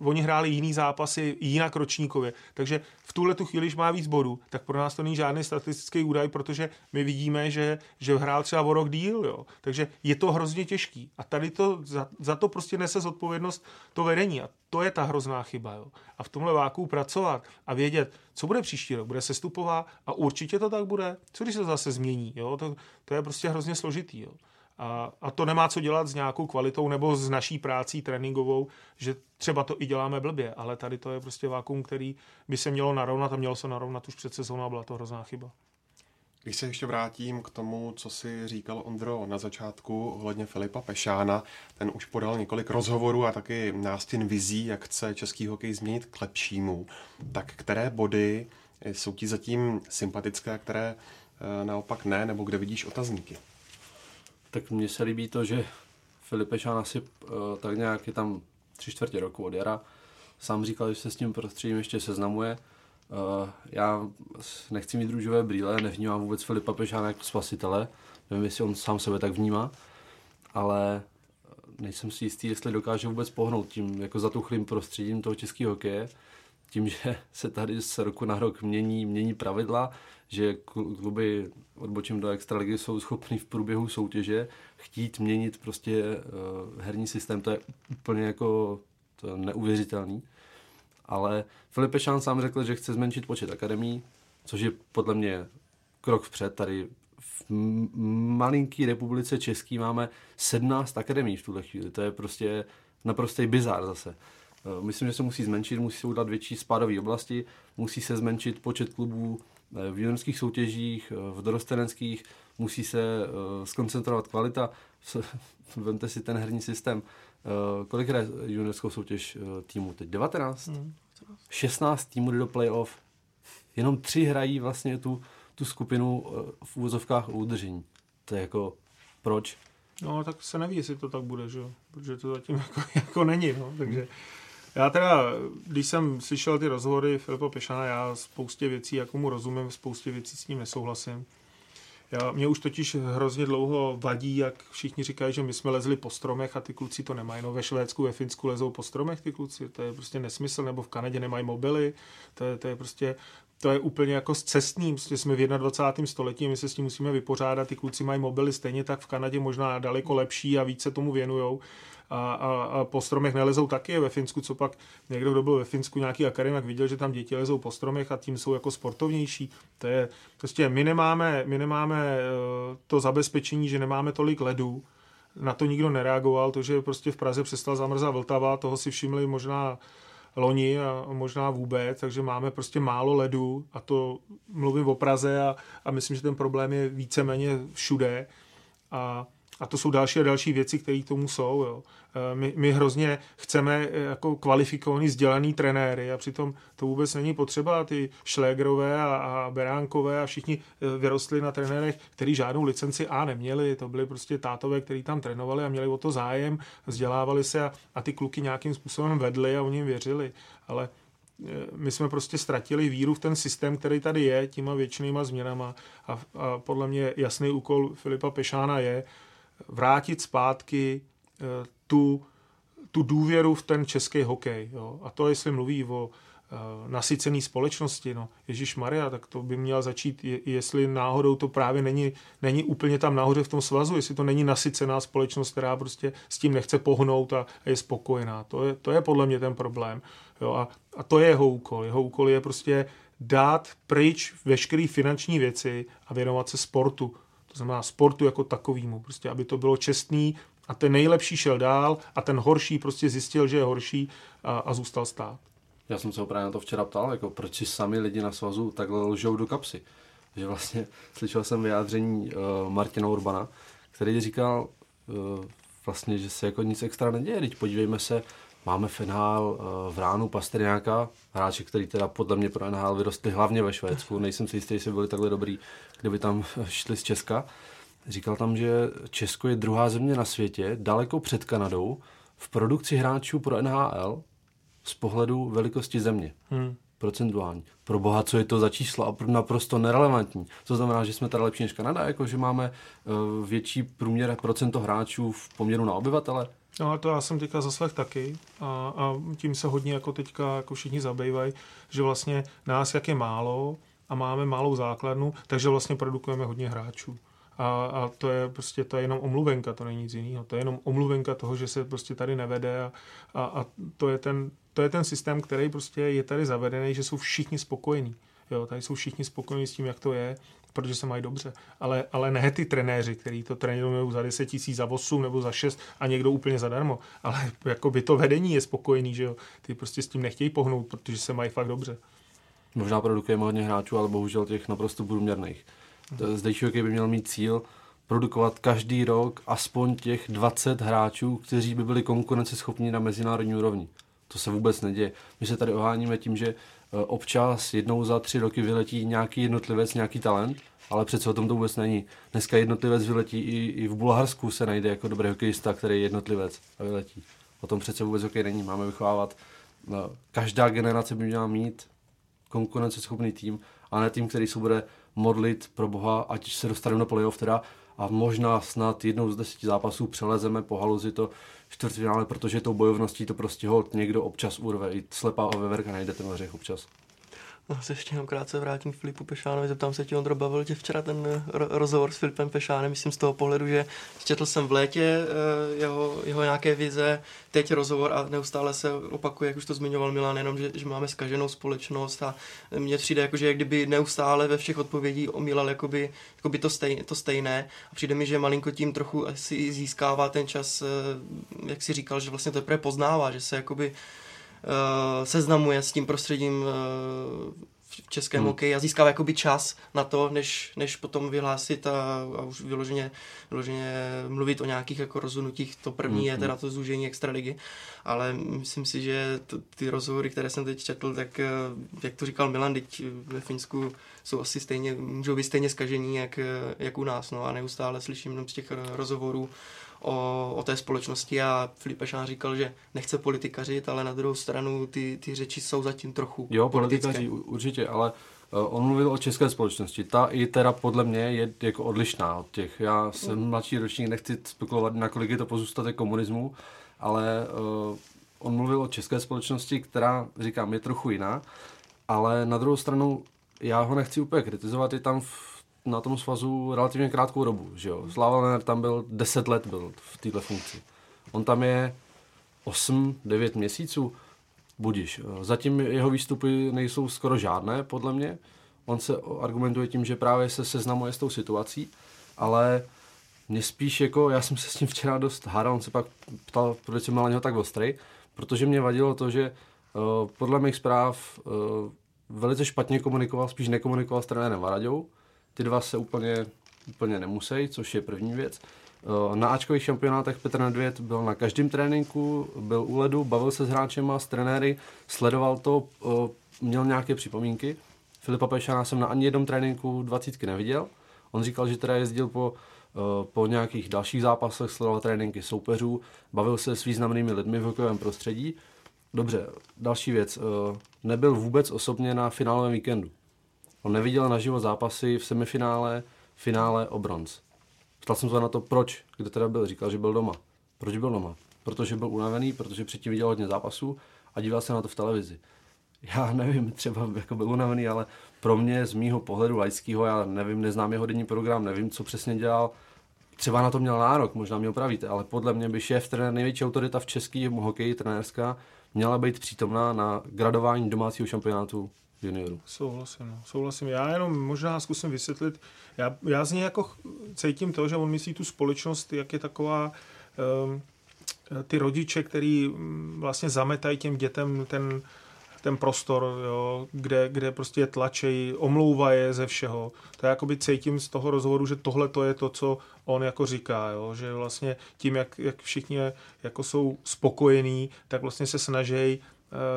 oni hráli jiný zápasy jinak ročníkově. Takže v tuhle tu chvíli, když má víc bodů, tak pro nás to není žádný statistický údaj, protože my vidíme, že, že hrál třeba o rok díl. Jo. Takže je to hrozně těžký. A tady to, za, za to prostě nese zodpovědnost to vedení. A to je ta hrozná chyba. Jo. A v tomhle váku pracovat a vědět, co bude příští rok, bude sestupová a určitě to tak bude. Co když se zase změní? Jo? To, to je prostě hrozně složitý. Jo. A, a to nemá co dělat s nějakou kvalitou nebo s naší prácí tréninkovou, že třeba to i děláme blbě, ale tady to je prostě vákum, který by se mělo narovnat a mělo se narovnat už před sezónou a byla to hrozná chyba. Když se ještě vrátím k tomu, co si říkal Ondro na začátku ohledně Filipa Pešána, ten už podal několik rozhovorů a taky nástin vizí, jak chce český hokej změnit k lepšímu. Tak které body jsou ti zatím sympatické, které eh, naopak ne, nebo kde vidíš otazníky? Tak mně se líbí to, že Filip Pešán asi uh, tak nějak je tam tři čtvrtě roku od jara. Sám říkal, že se s tím prostředím ještě seznamuje. Uh, já nechci mít růžové brýle, nevnímám vůbec Filipa Pešána jako spasitele. Nevím, jestli on sám sebe tak vnímá, ale nejsem si jistý, jestli dokáže vůbec pohnout tím jako zatuchlým prostředím toho českého hokeje. Tím, že se tady z roku na rok mění, mění pravidla, že kluby odbočím do extraligy jsou schopný v průběhu soutěže chtít měnit prostě uh, herní systém, to je úplně jako to je neuvěřitelný. Ale Filip Pešán sám řekl, že chce zmenšit počet akademí, což je podle mě krok vpřed. Tady v malinký republice Český máme 17 akademí v tuhle chvíli. To je prostě naprostý bizár zase. Eh, myslím, že se musí zmenšit, musí se udělat větší spádové oblasti, musí se zmenšit počet klubů eh, v juniorských soutěžích, eh, v dorosteneckých, musí se skoncentrovat kvalita. Vemte si ten herní systém. Kolik hraje juniorskou soutěž týmu teď? 19? Hmm. 16 týmů jde do playoff. Jenom tři hrají vlastně tu, tu skupinu v úvozovkách udržení. To je jako, proč? No, tak se neví, jestli to tak bude, že jo? Protože to zatím jako, jako není, no, takže... Já teda, když jsem slyšel ty rozhovory Filipa Pešana, já spoustě věcí, jako mu rozumím, spoustě věcí s ním nesouhlasím. Já, mě už totiž hrozně dlouho vadí, jak všichni říkají, že my jsme lezli po stromech a ty kluci to nemají. No ve Švédsku, ve Finsku lezou po stromech ty kluci, to je prostě nesmysl, nebo v Kanadě nemají mobily, to je, to je prostě to je úplně jako s cestním, prostě jsme v 21. století, my se s tím musíme vypořádat, ty kluci mají mobily stejně tak v Kanadě možná daleko lepší a více tomu věnujou a, a, a po stromech nelezou taky ve Finsku, co pak někdo, kdo byl ve Finsku nějaký akademik, viděl, že tam děti lezou po stromech a tím jsou jako sportovnější. To je, prostě my nemáme, my nemáme eh, to zabezpečení, že nemáme tolik ledů, na to nikdo nereagoval, to, že prostě v Praze přestal zamrzat Vltava, toho si všimli možná loni a možná vůbec, takže máme prostě málo ledu a to mluvím o Praze a, a myslím, že ten problém je víceméně všude. A a to jsou další a další věci, které tomu jsou. Jo. E, my, my hrozně chceme e, jako kvalifikovaný, vzdělaný trenéry a přitom to vůbec není potřeba. Ty Šlégrové a, a Beránkové a všichni e, vyrostli na trenérech, kteří žádnou licenci A neměli. To byli prostě tátové, kteří tam trénovali a měli o to zájem, vzdělávali se a, a ty kluky nějakým způsobem vedli a oni jim věřili. Ale my jsme prostě ztratili víru v ten systém, který tady je, těma věčnýma změnama a, a podle mě jasný úkol Filipa Pešána je, vrátit zpátky eh, tu, tu důvěru v ten český hokej. Jo. A to, jestli mluví o eh, nasycený společnosti, no, Ježíš Maria, tak to by měl začít, jestli náhodou to právě není, není úplně tam nahoře v tom svazu, jestli to není nasycená společnost, která prostě s tím nechce pohnout a, a je spokojená. To je, to je podle mě ten problém. Jo, a, a to je jeho úkol. Jeho úkol je prostě dát pryč veškeré finanční věci a věnovat se sportu to znamená sportu jako takovýmu, prostě aby to bylo čestný a ten nejlepší šel dál a ten horší prostě zjistil, že je horší a, a zůstal stát. Já jsem se ho právě na to včera ptal, jako proč si sami lidi na svazu takhle lžou do kapsy. Že vlastně slyšel jsem vyjádření uh, Martina Urbana, který říkal uh, vlastně, že se jako nic extra neděje. Teď podívejme se, Máme finál eh, v ránu Pastrňáka, hráči, který teda podle mě pro NHL vyrostli hlavně ve Švédsku. Nejsem si jistý, jestli byli takhle dobrý, kdyby tam šli z Česka. Říkal tam, že Česko je druhá země na světě, daleko před Kanadou, v produkci hráčů pro NHL z pohledu velikosti země. Hmm. Procentuální. Pro boha, co je to za číslo a naprosto nerelevantní. To znamená, že jsme tady lepší než Kanada, jako že máme uh, větší průměr procento hráčů v poměru na obyvatele. No a to já jsem teďka zaslech taky a, a tím se hodně jako teďka jako všichni zabývají, že vlastně nás jak je málo a máme malou základnu, takže vlastně produkujeme hodně hráčů. A, a to je prostě to je jenom omluvenka, to není nic jiného. To je jenom omluvenka toho, že se prostě tady nevede a, a, a to, je ten, to je ten systém, který prostě je tady zavedený, že jsou všichni spokojení. Jo, tady jsou všichni spokojení s tím, jak to je protože se mají dobře. Ale, ale ne ty trenéři, kteří to trénují za 10 tisíc, za 8 nebo za 6 a někdo úplně zadarmo. Ale jako by to vedení je spokojený, že jo. Ty prostě s tím nechtějí pohnout, protože se mají fakt dobře. Možná produkujeme hodně hráčů, ale bohužel těch naprosto průměrných. Zdejší by měl mít cíl produkovat každý rok aspoň těch 20 hráčů, kteří by byli konkurenceschopní na mezinárodní úrovni. To se vůbec neděje. My se tady oháníme tím, že občas jednou za tři roky vyletí nějaký jednotlivec, nějaký talent, ale přece o tom to vůbec není. Dneska jednotlivec vyletí, i, i v Bulharsku se najde jako dobrý hokejista, který je jednotlivec a vyletí. O tom přece vůbec hokej není. Máme vychovávat. No, každá generace by měla mít konkurenceschopný tým, a ne tým, který se bude modlit pro Boha, ať se dostaneme do playoff teda, a možná snad jednou z deseti zápasů přelezeme po haluzi to čtvrtfinále, protože tou bojovností to prostě hod někdo občas urve. I slepá veverka najde ten ořech občas. No, se ještě jenom krátce vrátím k Filipu Pešánovi. Zeptám se tě, Ondro, bavil tě včera ten eh, ro- rozhovor s Filipem Pešánem, myslím z toho pohledu, že četl jsem v létě eh, jeho, jeho nějaké vize, teď rozhovor a neustále se opakuje, jak už to zmiňoval Milan, jenom, že, že máme skaženou společnost a mně přijde, jako, že jak kdyby neustále ve všech odpovědí omílal jakoby, jakoby to, stej, to stejné a přijde mi, že malinko tím trochu asi získává ten čas, eh, jak si říkal, že vlastně teprve poznává, že se jakoby seznamuje s tím prostředím uh, v českém hmm. hokeji a získává jakoby čas na to, než, než potom vyhlásit a, a už vyloženě, vyloženě mluvit o nějakých jako rozhodnutích. To první hmm. je teda to zúžení extraligy, ale myslím si, že to, ty rozhovory, které jsem teď četl, tak jak to říkal Milan, teď ve Finsku jsou asi stejně, můžou být stejně skažení, jak, jak u nás, no a neustále slyším jenom z těch rozhovorů o, o té společnosti a Filip Pešán říkal, že nechce politikařit, ale na druhou stranu ty, ty řeči jsou zatím trochu Jo, politikaři určitě, ale uh, on mluvil o české společnosti. Ta i teda podle mě je jako odlišná od těch. Já jsem mm. mladší ročník, nechci spekulovat, nakolik je to pozůstatek komunismu, ale uh, on mluvil o české společnosti, která, říkám, je trochu jiná, ale na druhou stranu já ho nechci úplně kritizovat, je tam v na tom svazu relativně krátkou dobu. Že jo? Slava Lenner tam byl 10 let byl v této funkci. On tam je 8-9 měsíců, budiš. Zatím jeho výstupy nejsou skoro žádné, podle mě. On se argumentuje tím, že právě se seznamuje s tou situací, ale mě spíš jako, já jsem se s tím včera dost hádal, on se pak ptal, proč jsem mal něho tak ostrý, protože mě vadilo to, že uh, podle mých zpráv uh, velice špatně komunikoval, spíš nekomunikoval s trenérem Varaďou, ty dva se úplně, úplně nemusí, což je první věc. Eh, na Ačkových šampionátech Petr Nedvěd byl na každém tréninku, byl u ledu, bavil se s hráčema, s trenéry, sledoval to, eh, měl nějaké připomínky. Filipa Pešana jsem na ani jednom tréninku dvacítky neviděl. On říkal, že teda jezdil po, eh, po nějakých dalších zápasech, sledoval tréninky soupeřů, bavil se s významnými lidmi v hokejovém prostředí. Dobře, další věc. Nebyl vůbec osobně na finálovém víkendu. On neviděl naživo zápasy v semifinále, finále o bronz. Ptal jsem se na to, proč, kde teda byl. Říkal, že byl doma. Proč byl doma? Protože byl unavený, protože předtím viděl hodně zápasů a díval se na to v televizi. Já nevím, třeba jako byl unavený, ale pro mě z mýho pohledu laického, já nevím, neznám jeho denní program, nevím, co přesně dělal, třeba na to měl nárok, možná mě opravíte, ale podle mě by šéf trenér, největší autorita v český hokeji, trenérská, měla být přítomná na gradování domácího šampionátu juniorů. Souhlasím, no. souhlasím. Já jenom možná zkusím vysvětlit. Já, já z něj jako cítím to, že on myslí tu společnost, jak je taková um, ty rodiče, který mm, vlastně zametají těm dětem ten, ten prostor, jo, kde, kde prostě je tlačej, omlouvá je ze všeho. To já jakoby cítím z toho rozhovoru, že tohle to je to, co on jako říká, jo, že vlastně tím, jak, jak všichni jako jsou spokojení, tak vlastně se snaží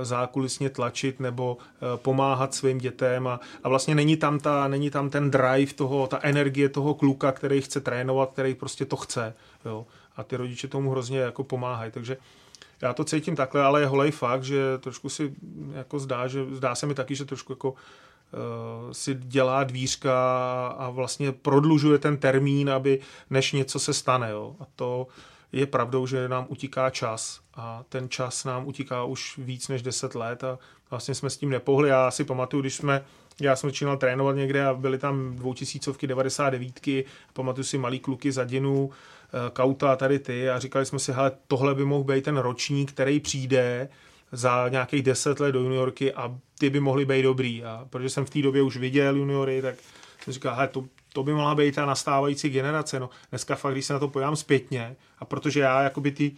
zákulisně tlačit nebo eh, pomáhat svým dětem a, a vlastně není tam, ta, není tam ten drive toho, ta energie toho kluka, který chce trénovat, který prostě to chce. Jo. A ty rodiče tomu hrozně jako pomáhají, takže já to cítím takhle, ale je holej fakt, že trošku si jako zdá, že zdá se mi taky, že trošku jako uh, si dělá dvířka a vlastně prodlužuje ten termín, aby než něco se stane. Jo. A to je pravdou, že nám utíká čas a ten čas nám utíká už víc než 10 let a vlastně jsme s tím nepohli. Já si pamatuju, když jsme já jsem začínal trénovat někde a byly tam dvoutisícovky, 99, pamatuju si malý kluky za Dinu, eh, Kauta a tady ty a říkali jsme si, hele, tohle by mohl být ten ročník, který přijde za nějakých 10 let do juniorky a ty by mohly být dobrý. A protože jsem v té době už viděl juniory, tak jsem říkal, hele, to, to by mohla být ta nastávající generace. No, dneska fakt, když se na to pojám zpětně, a protože já jakoby ty,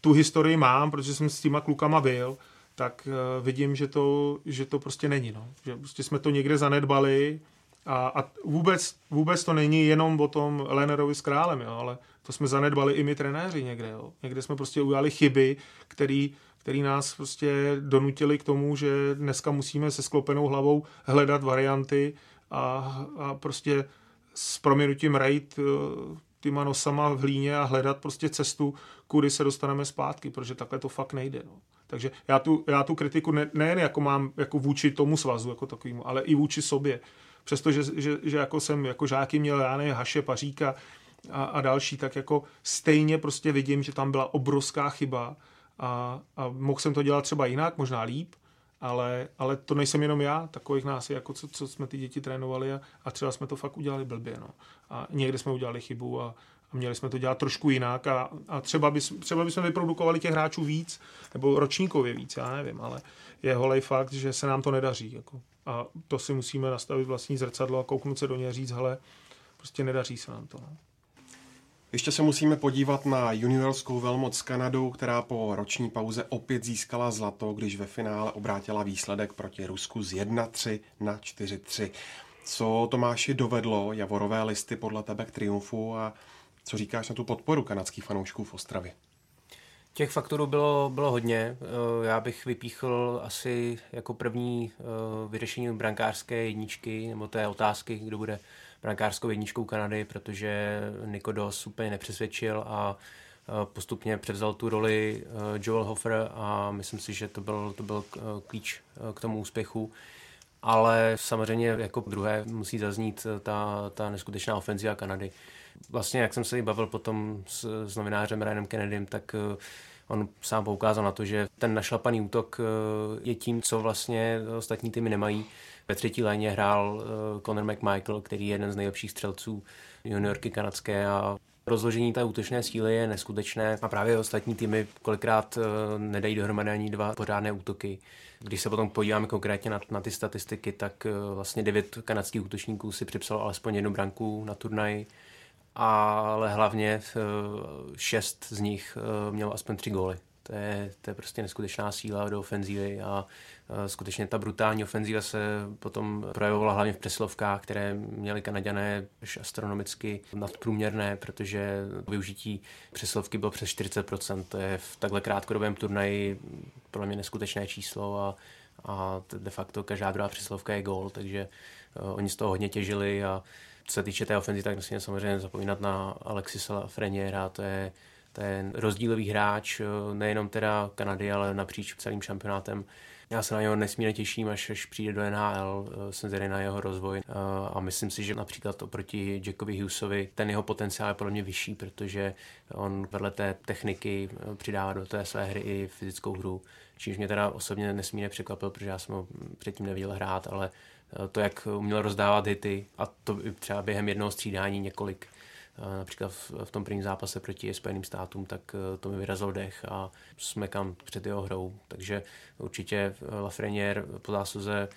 tu historii mám, protože jsem s těma klukama byl, tak uh, vidím, že to, že to prostě není. No. Že prostě jsme to někde zanedbali a, a vůbec, vůbec to není jenom o tom Lenerovi s králem, jo, ale to jsme zanedbali i my trenéři někde. Jo. Někde jsme prostě udělali chyby, který, který nás prostě donutili k tomu, že dneska musíme se sklopenou hlavou hledat varianty a, a prostě s proměnutím rejt eh, týma nosama v hlíně a hledat prostě cestu, kudy se dostaneme zpátky, protože takhle to fakt nejde. No. Takže já tu, já tu kritiku ne, nejen jako mám jako vůči tomu svazu jako takovému, ale i vůči sobě. Přestože že, že jako jsem jako žáky měl, já nevím, Haše, Paříka a, a další, tak jako stejně prostě vidím, že tam byla obrovská chyba a, a mohl jsem to dělat třeba jinak, možná líp, ale, ale to nejsem jenom já, takových nás je, jako co, co jsme ty děti trénovali a, a třeba jsme to fakt udělali blbě. No. A někde jsme udělali chybu a, a měli jsme to dělat trošku jinak a, a třeba, bys, třeba bychom vyprodukovali těch hráčů víc, nebo ročníkově víc, já nevím, ale je holej fakt, že se nám to nedaří. Jako. A to si musíme nastavit vlastní zrcadlo a kouknout se do něj a říct, hele, prostě nedaří se nám to. No. Ještě se musíme podívat na juniorskou velmoc Kanadu, která po roční pauze opět získala zlato, když ve finále obrátila výsledek proti Rusku z 1-3 na 4-3. Co Tomáši dovedlo Javorové listy podle tebe k triumfu a co říkáš na tu podporu kanadských fanoušků v Ostravě? Těch faktorů bylo, bylo hodně. Eh, já bych vypíchl asi jako první eh, vyřešení brankářské jedničky, nebo té otázky, kdo bude brankářskou jedničkou Kanady, protože Nikodos úplně nepřesvědčil a postupně převzal tu roli Joel Hofer a myslím si, že to byl, to byl klíč k tomu úspěchu. Ale samozřejmě jako druhé musí zaznít ta, ta neskutečná ofenziva Kanady vlastně, jak jsem se bavil potom s, s novinářem Ryanem Kennedym, tak on sám poukázal na to, že ten našlapaný útok je tím, co vlastně ostatní týmy nemají. Ve třetí léně hrál uh, Conor McMichael, který je jeden z nejlepších střelců juniorky kanadské a rozložení té útočné síly je neskutečné a právě ostatní týmy kolikrát nedají dohromady ani dva pořádné útoky. Když se potom podíváme konkrétně na, na ty statistiky, tak vlastně devět kanadských útočníků si připsalo alespoň jednu branku na turnaji ale hlavně eh, šest z nich eh, mělo aspoň tři góly. To je, to je prostě neskutečná síla do ofenzívy a eh, skutečně ta brutální ofenzíva se potom projevovala hlavně v přeslovkách, které měly Kanaďané až astronomicky nadprůměrné, protože využití přeslovky bylo přes 40%. To je v takhle krátkodobém turnaji pro mě neskutečné číslo a, a de facto každá druhá přeslovka je gól, takže oni z toho hodně těžili a co se týče té ofenzí, tak musíme samozřejmě zapomínat na Alexisa Freniera, to je, to je rozdílový hráč, eh, nejenom teda Kanady, ale napříč celým šampionátem. Já se na něho nesmírně těším, až, až přijde do NHL, eh, jsem zvědavý na jeho rozvoj eh, a myslím si, že například oproti Jackovi Hughesovi ten jeho potenciál je podle mě vyšší, protože on vedle té techniky přidává do té své hry i fyzickou hru, čímž mě teda osobně nesmírně překvapil, protože já jsem ho předtím neviděl hrát, ale to, jak uměl rozdávat hity a to třeba během jednoho střídání několik. Eh, například v tom prvním zápase proti Spojeným státům, tak eh, to mi vyrazil dech a jsme kam před jeho hrou. Takže určitě Lafreniere po zásluze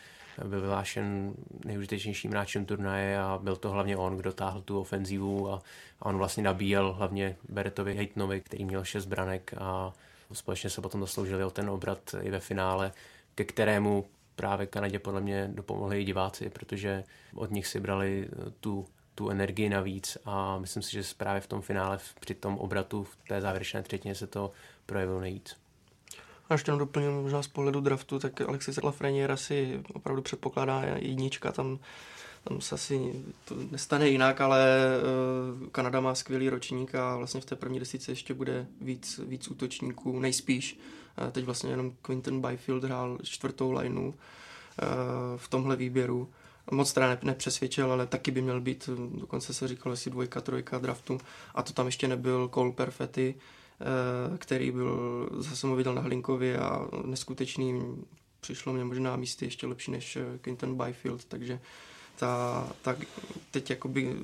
byl vyhlášen nejužitečnějším hráčem turnaje a byl to hlavně on, kdo táhl tu ofenzívu a, a on vlastně nabíjel hlavně Beretovi Hejtnovi, který měl šest branek a společně se potom zasloužili o ten obrat i ve finále, ke kterému právě Kanadě podle mě dopomohli i diváci, protože od nich si brali eh, tu, tu energii navíc a myslím si, že právě v tom finále, při tom obratu v té závěrečné třetině se to projevilo nejvíc. A ještě doplnil možná z pohledu draftu, tak Alexis Lafreniere asi opravdu předpokládá jednička, tam, tam se asi to nestane jinak, ale uh, Kanada má skvělý ročník a vlastně v té první desíce ještě bude víc, víc útočníků, nejspíš. Teď vlastně jenom Quinton Byfield hrál čtvrtou lineu eh, v tomhle výběru. Moc teda nepřesvědčil, ale taky by měl být, dokonce se říkalo, jestli dvojka, trojka draftu. A to tam ještě nebyl Cole Perfetti, eh, který byl, zase ho viděl na Hlinkově a neskutečný, přišlo mě možná místy ještě lepší než eh, Quinton Byfield, takže ta, ta, teď jakoby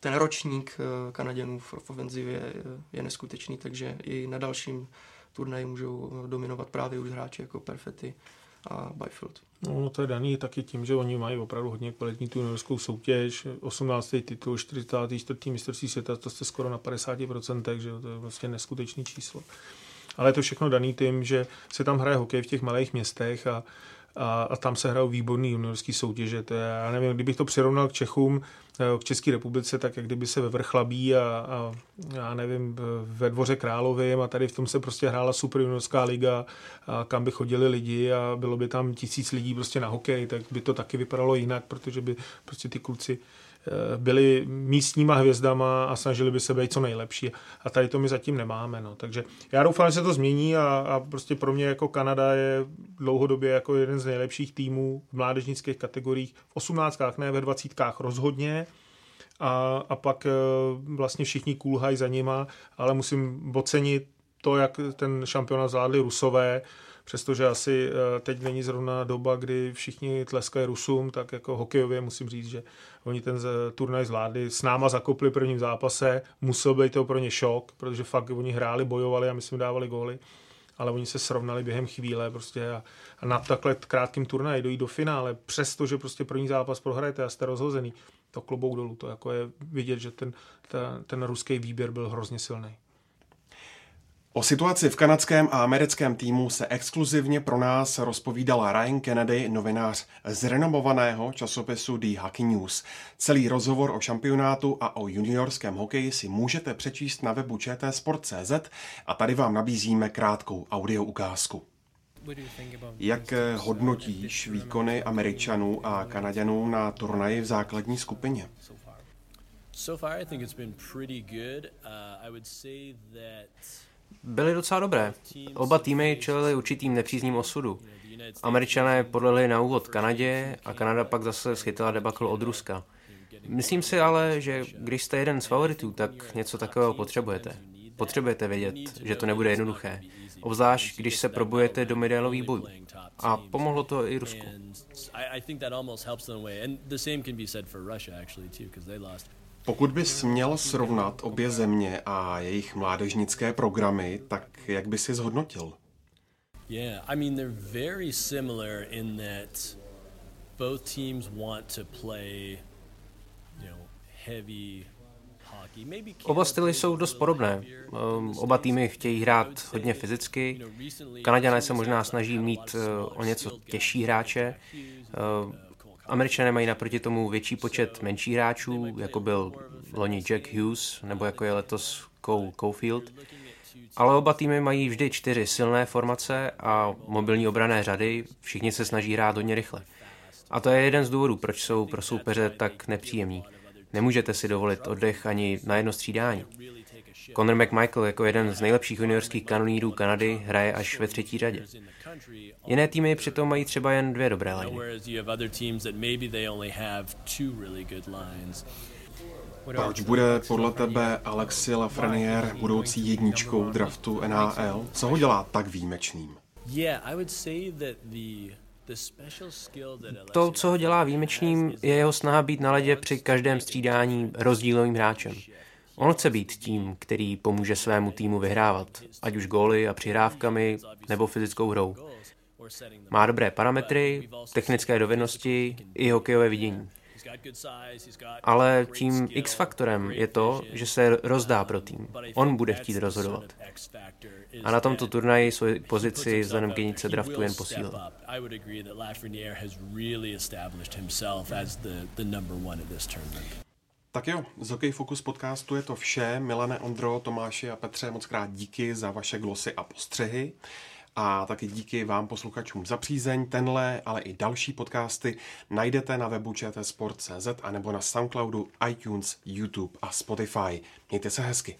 ten ročník Kanaděnů v, v ofenzivě je, je neskutečný, takže i na dalším turnaji můžou dominovat právě už hráči jako Perfetti a Byfield. No, to je daný taky tím, že oni mají opravdu hodně kvalitní tu juniorskou soutěž. 18. titul, 44. mistrovství světa, to jste skoro na 50%, že to je vlastně neskutečný číslo. Ale je to všechno daný tím, že se tam hraje hokej v těch malých městech a, a, a tam se hrajou výborný juniorský soutěže. To je, já nevím, kdybych to přirovnal k Čechům, k České republice, tak jak kdyby se ve Vrchlabí a, a já nevím, ve Dvoře Královým a tady v tom se prostě hrála super juniorská liga, a kam by chodili lidi a bylo by tam tisíc lidí prostě na hokej, tak by to taky vypadalo jinak, protože by prostě ty kluci Eh, byli místníma hvězdama a snažili by se být co nejlepší. A tady to my zatím nemáme. No. Takže já doufám, že se to změní a, a prostě pro mě jako Kanada je dlouhodobě jako jeden z nejlepších týmů v mládežnických kategoriích. V 18. ne, ve 20. rozhodně. A, a pak eh, vlastně všichni kulhají za nima, ale musím ocenit to, jak ten šampionát zvládli Rusové, přestože asi eh, teď není zrovna doba, kdy všichni tleskají Rusům, tak jako hokejově musím říct, že oni ten turnaj zvládli, s náma zakopli prvním zápase, musel být to pro ně šok, protože fakt oni hráli, bojovali a my jsme dávali góly, ale oni se srovnali během chvíle prostě a, a na takhle krátkým turnaji dojít do finále, přestože prostě první zápas prohrajete a jste rozhozený, to klobouk dolů, to jako je vidět, že ten, ta, ten ruský výběr byl hrozně silný. O situaci v kanadském a americkém týmu se exkluzivně pro nás rozpovídal Ryan Kennedy, novinář z renomovaného časopisu The Hockey News. Celý rozhovor o šampionátu a o juniorském hokeji si můžete přečíst na webu čtsport.cz a tady vám nabízíme krátkou audio ukázku. Jak hodnotíš výkony Američanů a Kanaděnů na turnaji v základní skupině? So far, I think it's been pretty good. Uh, I would say that byly docela dobré. Oba týmy čelili určitým nepřízným osudu. Američané podleli na úvod Kanadě a Kanada pak zase schytila debakl od Ruska. Myslím si ale, že když jste jeden z favoritů, tak něco takového potřebujete. Potřebujete vědět, že to nebude jednoduché. Obzvlášť, když se probujete do medailových bojů. A pomohlo to i Rusku. Pokud bys měl srovnat obě země a jejich mládežnické programy, tak jak bys je zhodnotil? Yeah, I mean they're very similar in that both teams want to play, you know, heavy Oba styly jsou dost podobné. Um, oba týmy chtějí hrát hodně fyzicky. Kanaděné se možná snaží mít uh, o něco těžší hráče. Američané mají naproti tomu větší počet menších hráčů, jako byl loni Jack Hughes, nebo jako je letos Cole Caulfield. Ale oba týmy mají vždy čtyři silné formace a mobilní obrané řady, všichni se snaží hrát hodně rychle. A to je jeden z důvodů, proč jsou pro soupeře tak nepříjemní. Nemůžete si dovolit oddech ani na jedno střídání. Conor McMichael jako jeden z nejlepších juniorských kanonírů Kanady hraje až ve třetí řadě. Jiné týmy přitom mají třeba jen dvě dobré liny. Proč bude podle tebe Alexi Lafreniere budoucí jedničkou draftu NHL? Co ho dělá tak výjimečným? To, co ho dělá výjimečným, je jeho snaha být na ledě při každém střídání rozdílovým hráčem. On chce být tím, který pomůže svému týmu vyhrávat, ať už góly a přihrávkami nebo fyzickou hrou. Má dobré parametry, technické dovednosti i hokejové vidění. Ale tím X-faktorem je to, že se rozdá pro tým. On bude chtít rozhodovat. A na tomto turnaji svoji pozici vzhledem k jednice draftu jen posílil. Tak jo, z Hokej Focus podcastu je to vše. Milane, Ondro, Tomáši a Petře, moc krát díky za vaše glosy a postřehy. A taky díky vám posluchačům za přízeň. Tenhle, ale i další podcasty najdete na webu čtsport.cz a nebo na Soundcloudu, iTunes, YouTube a Spotify. Mějte se hezky.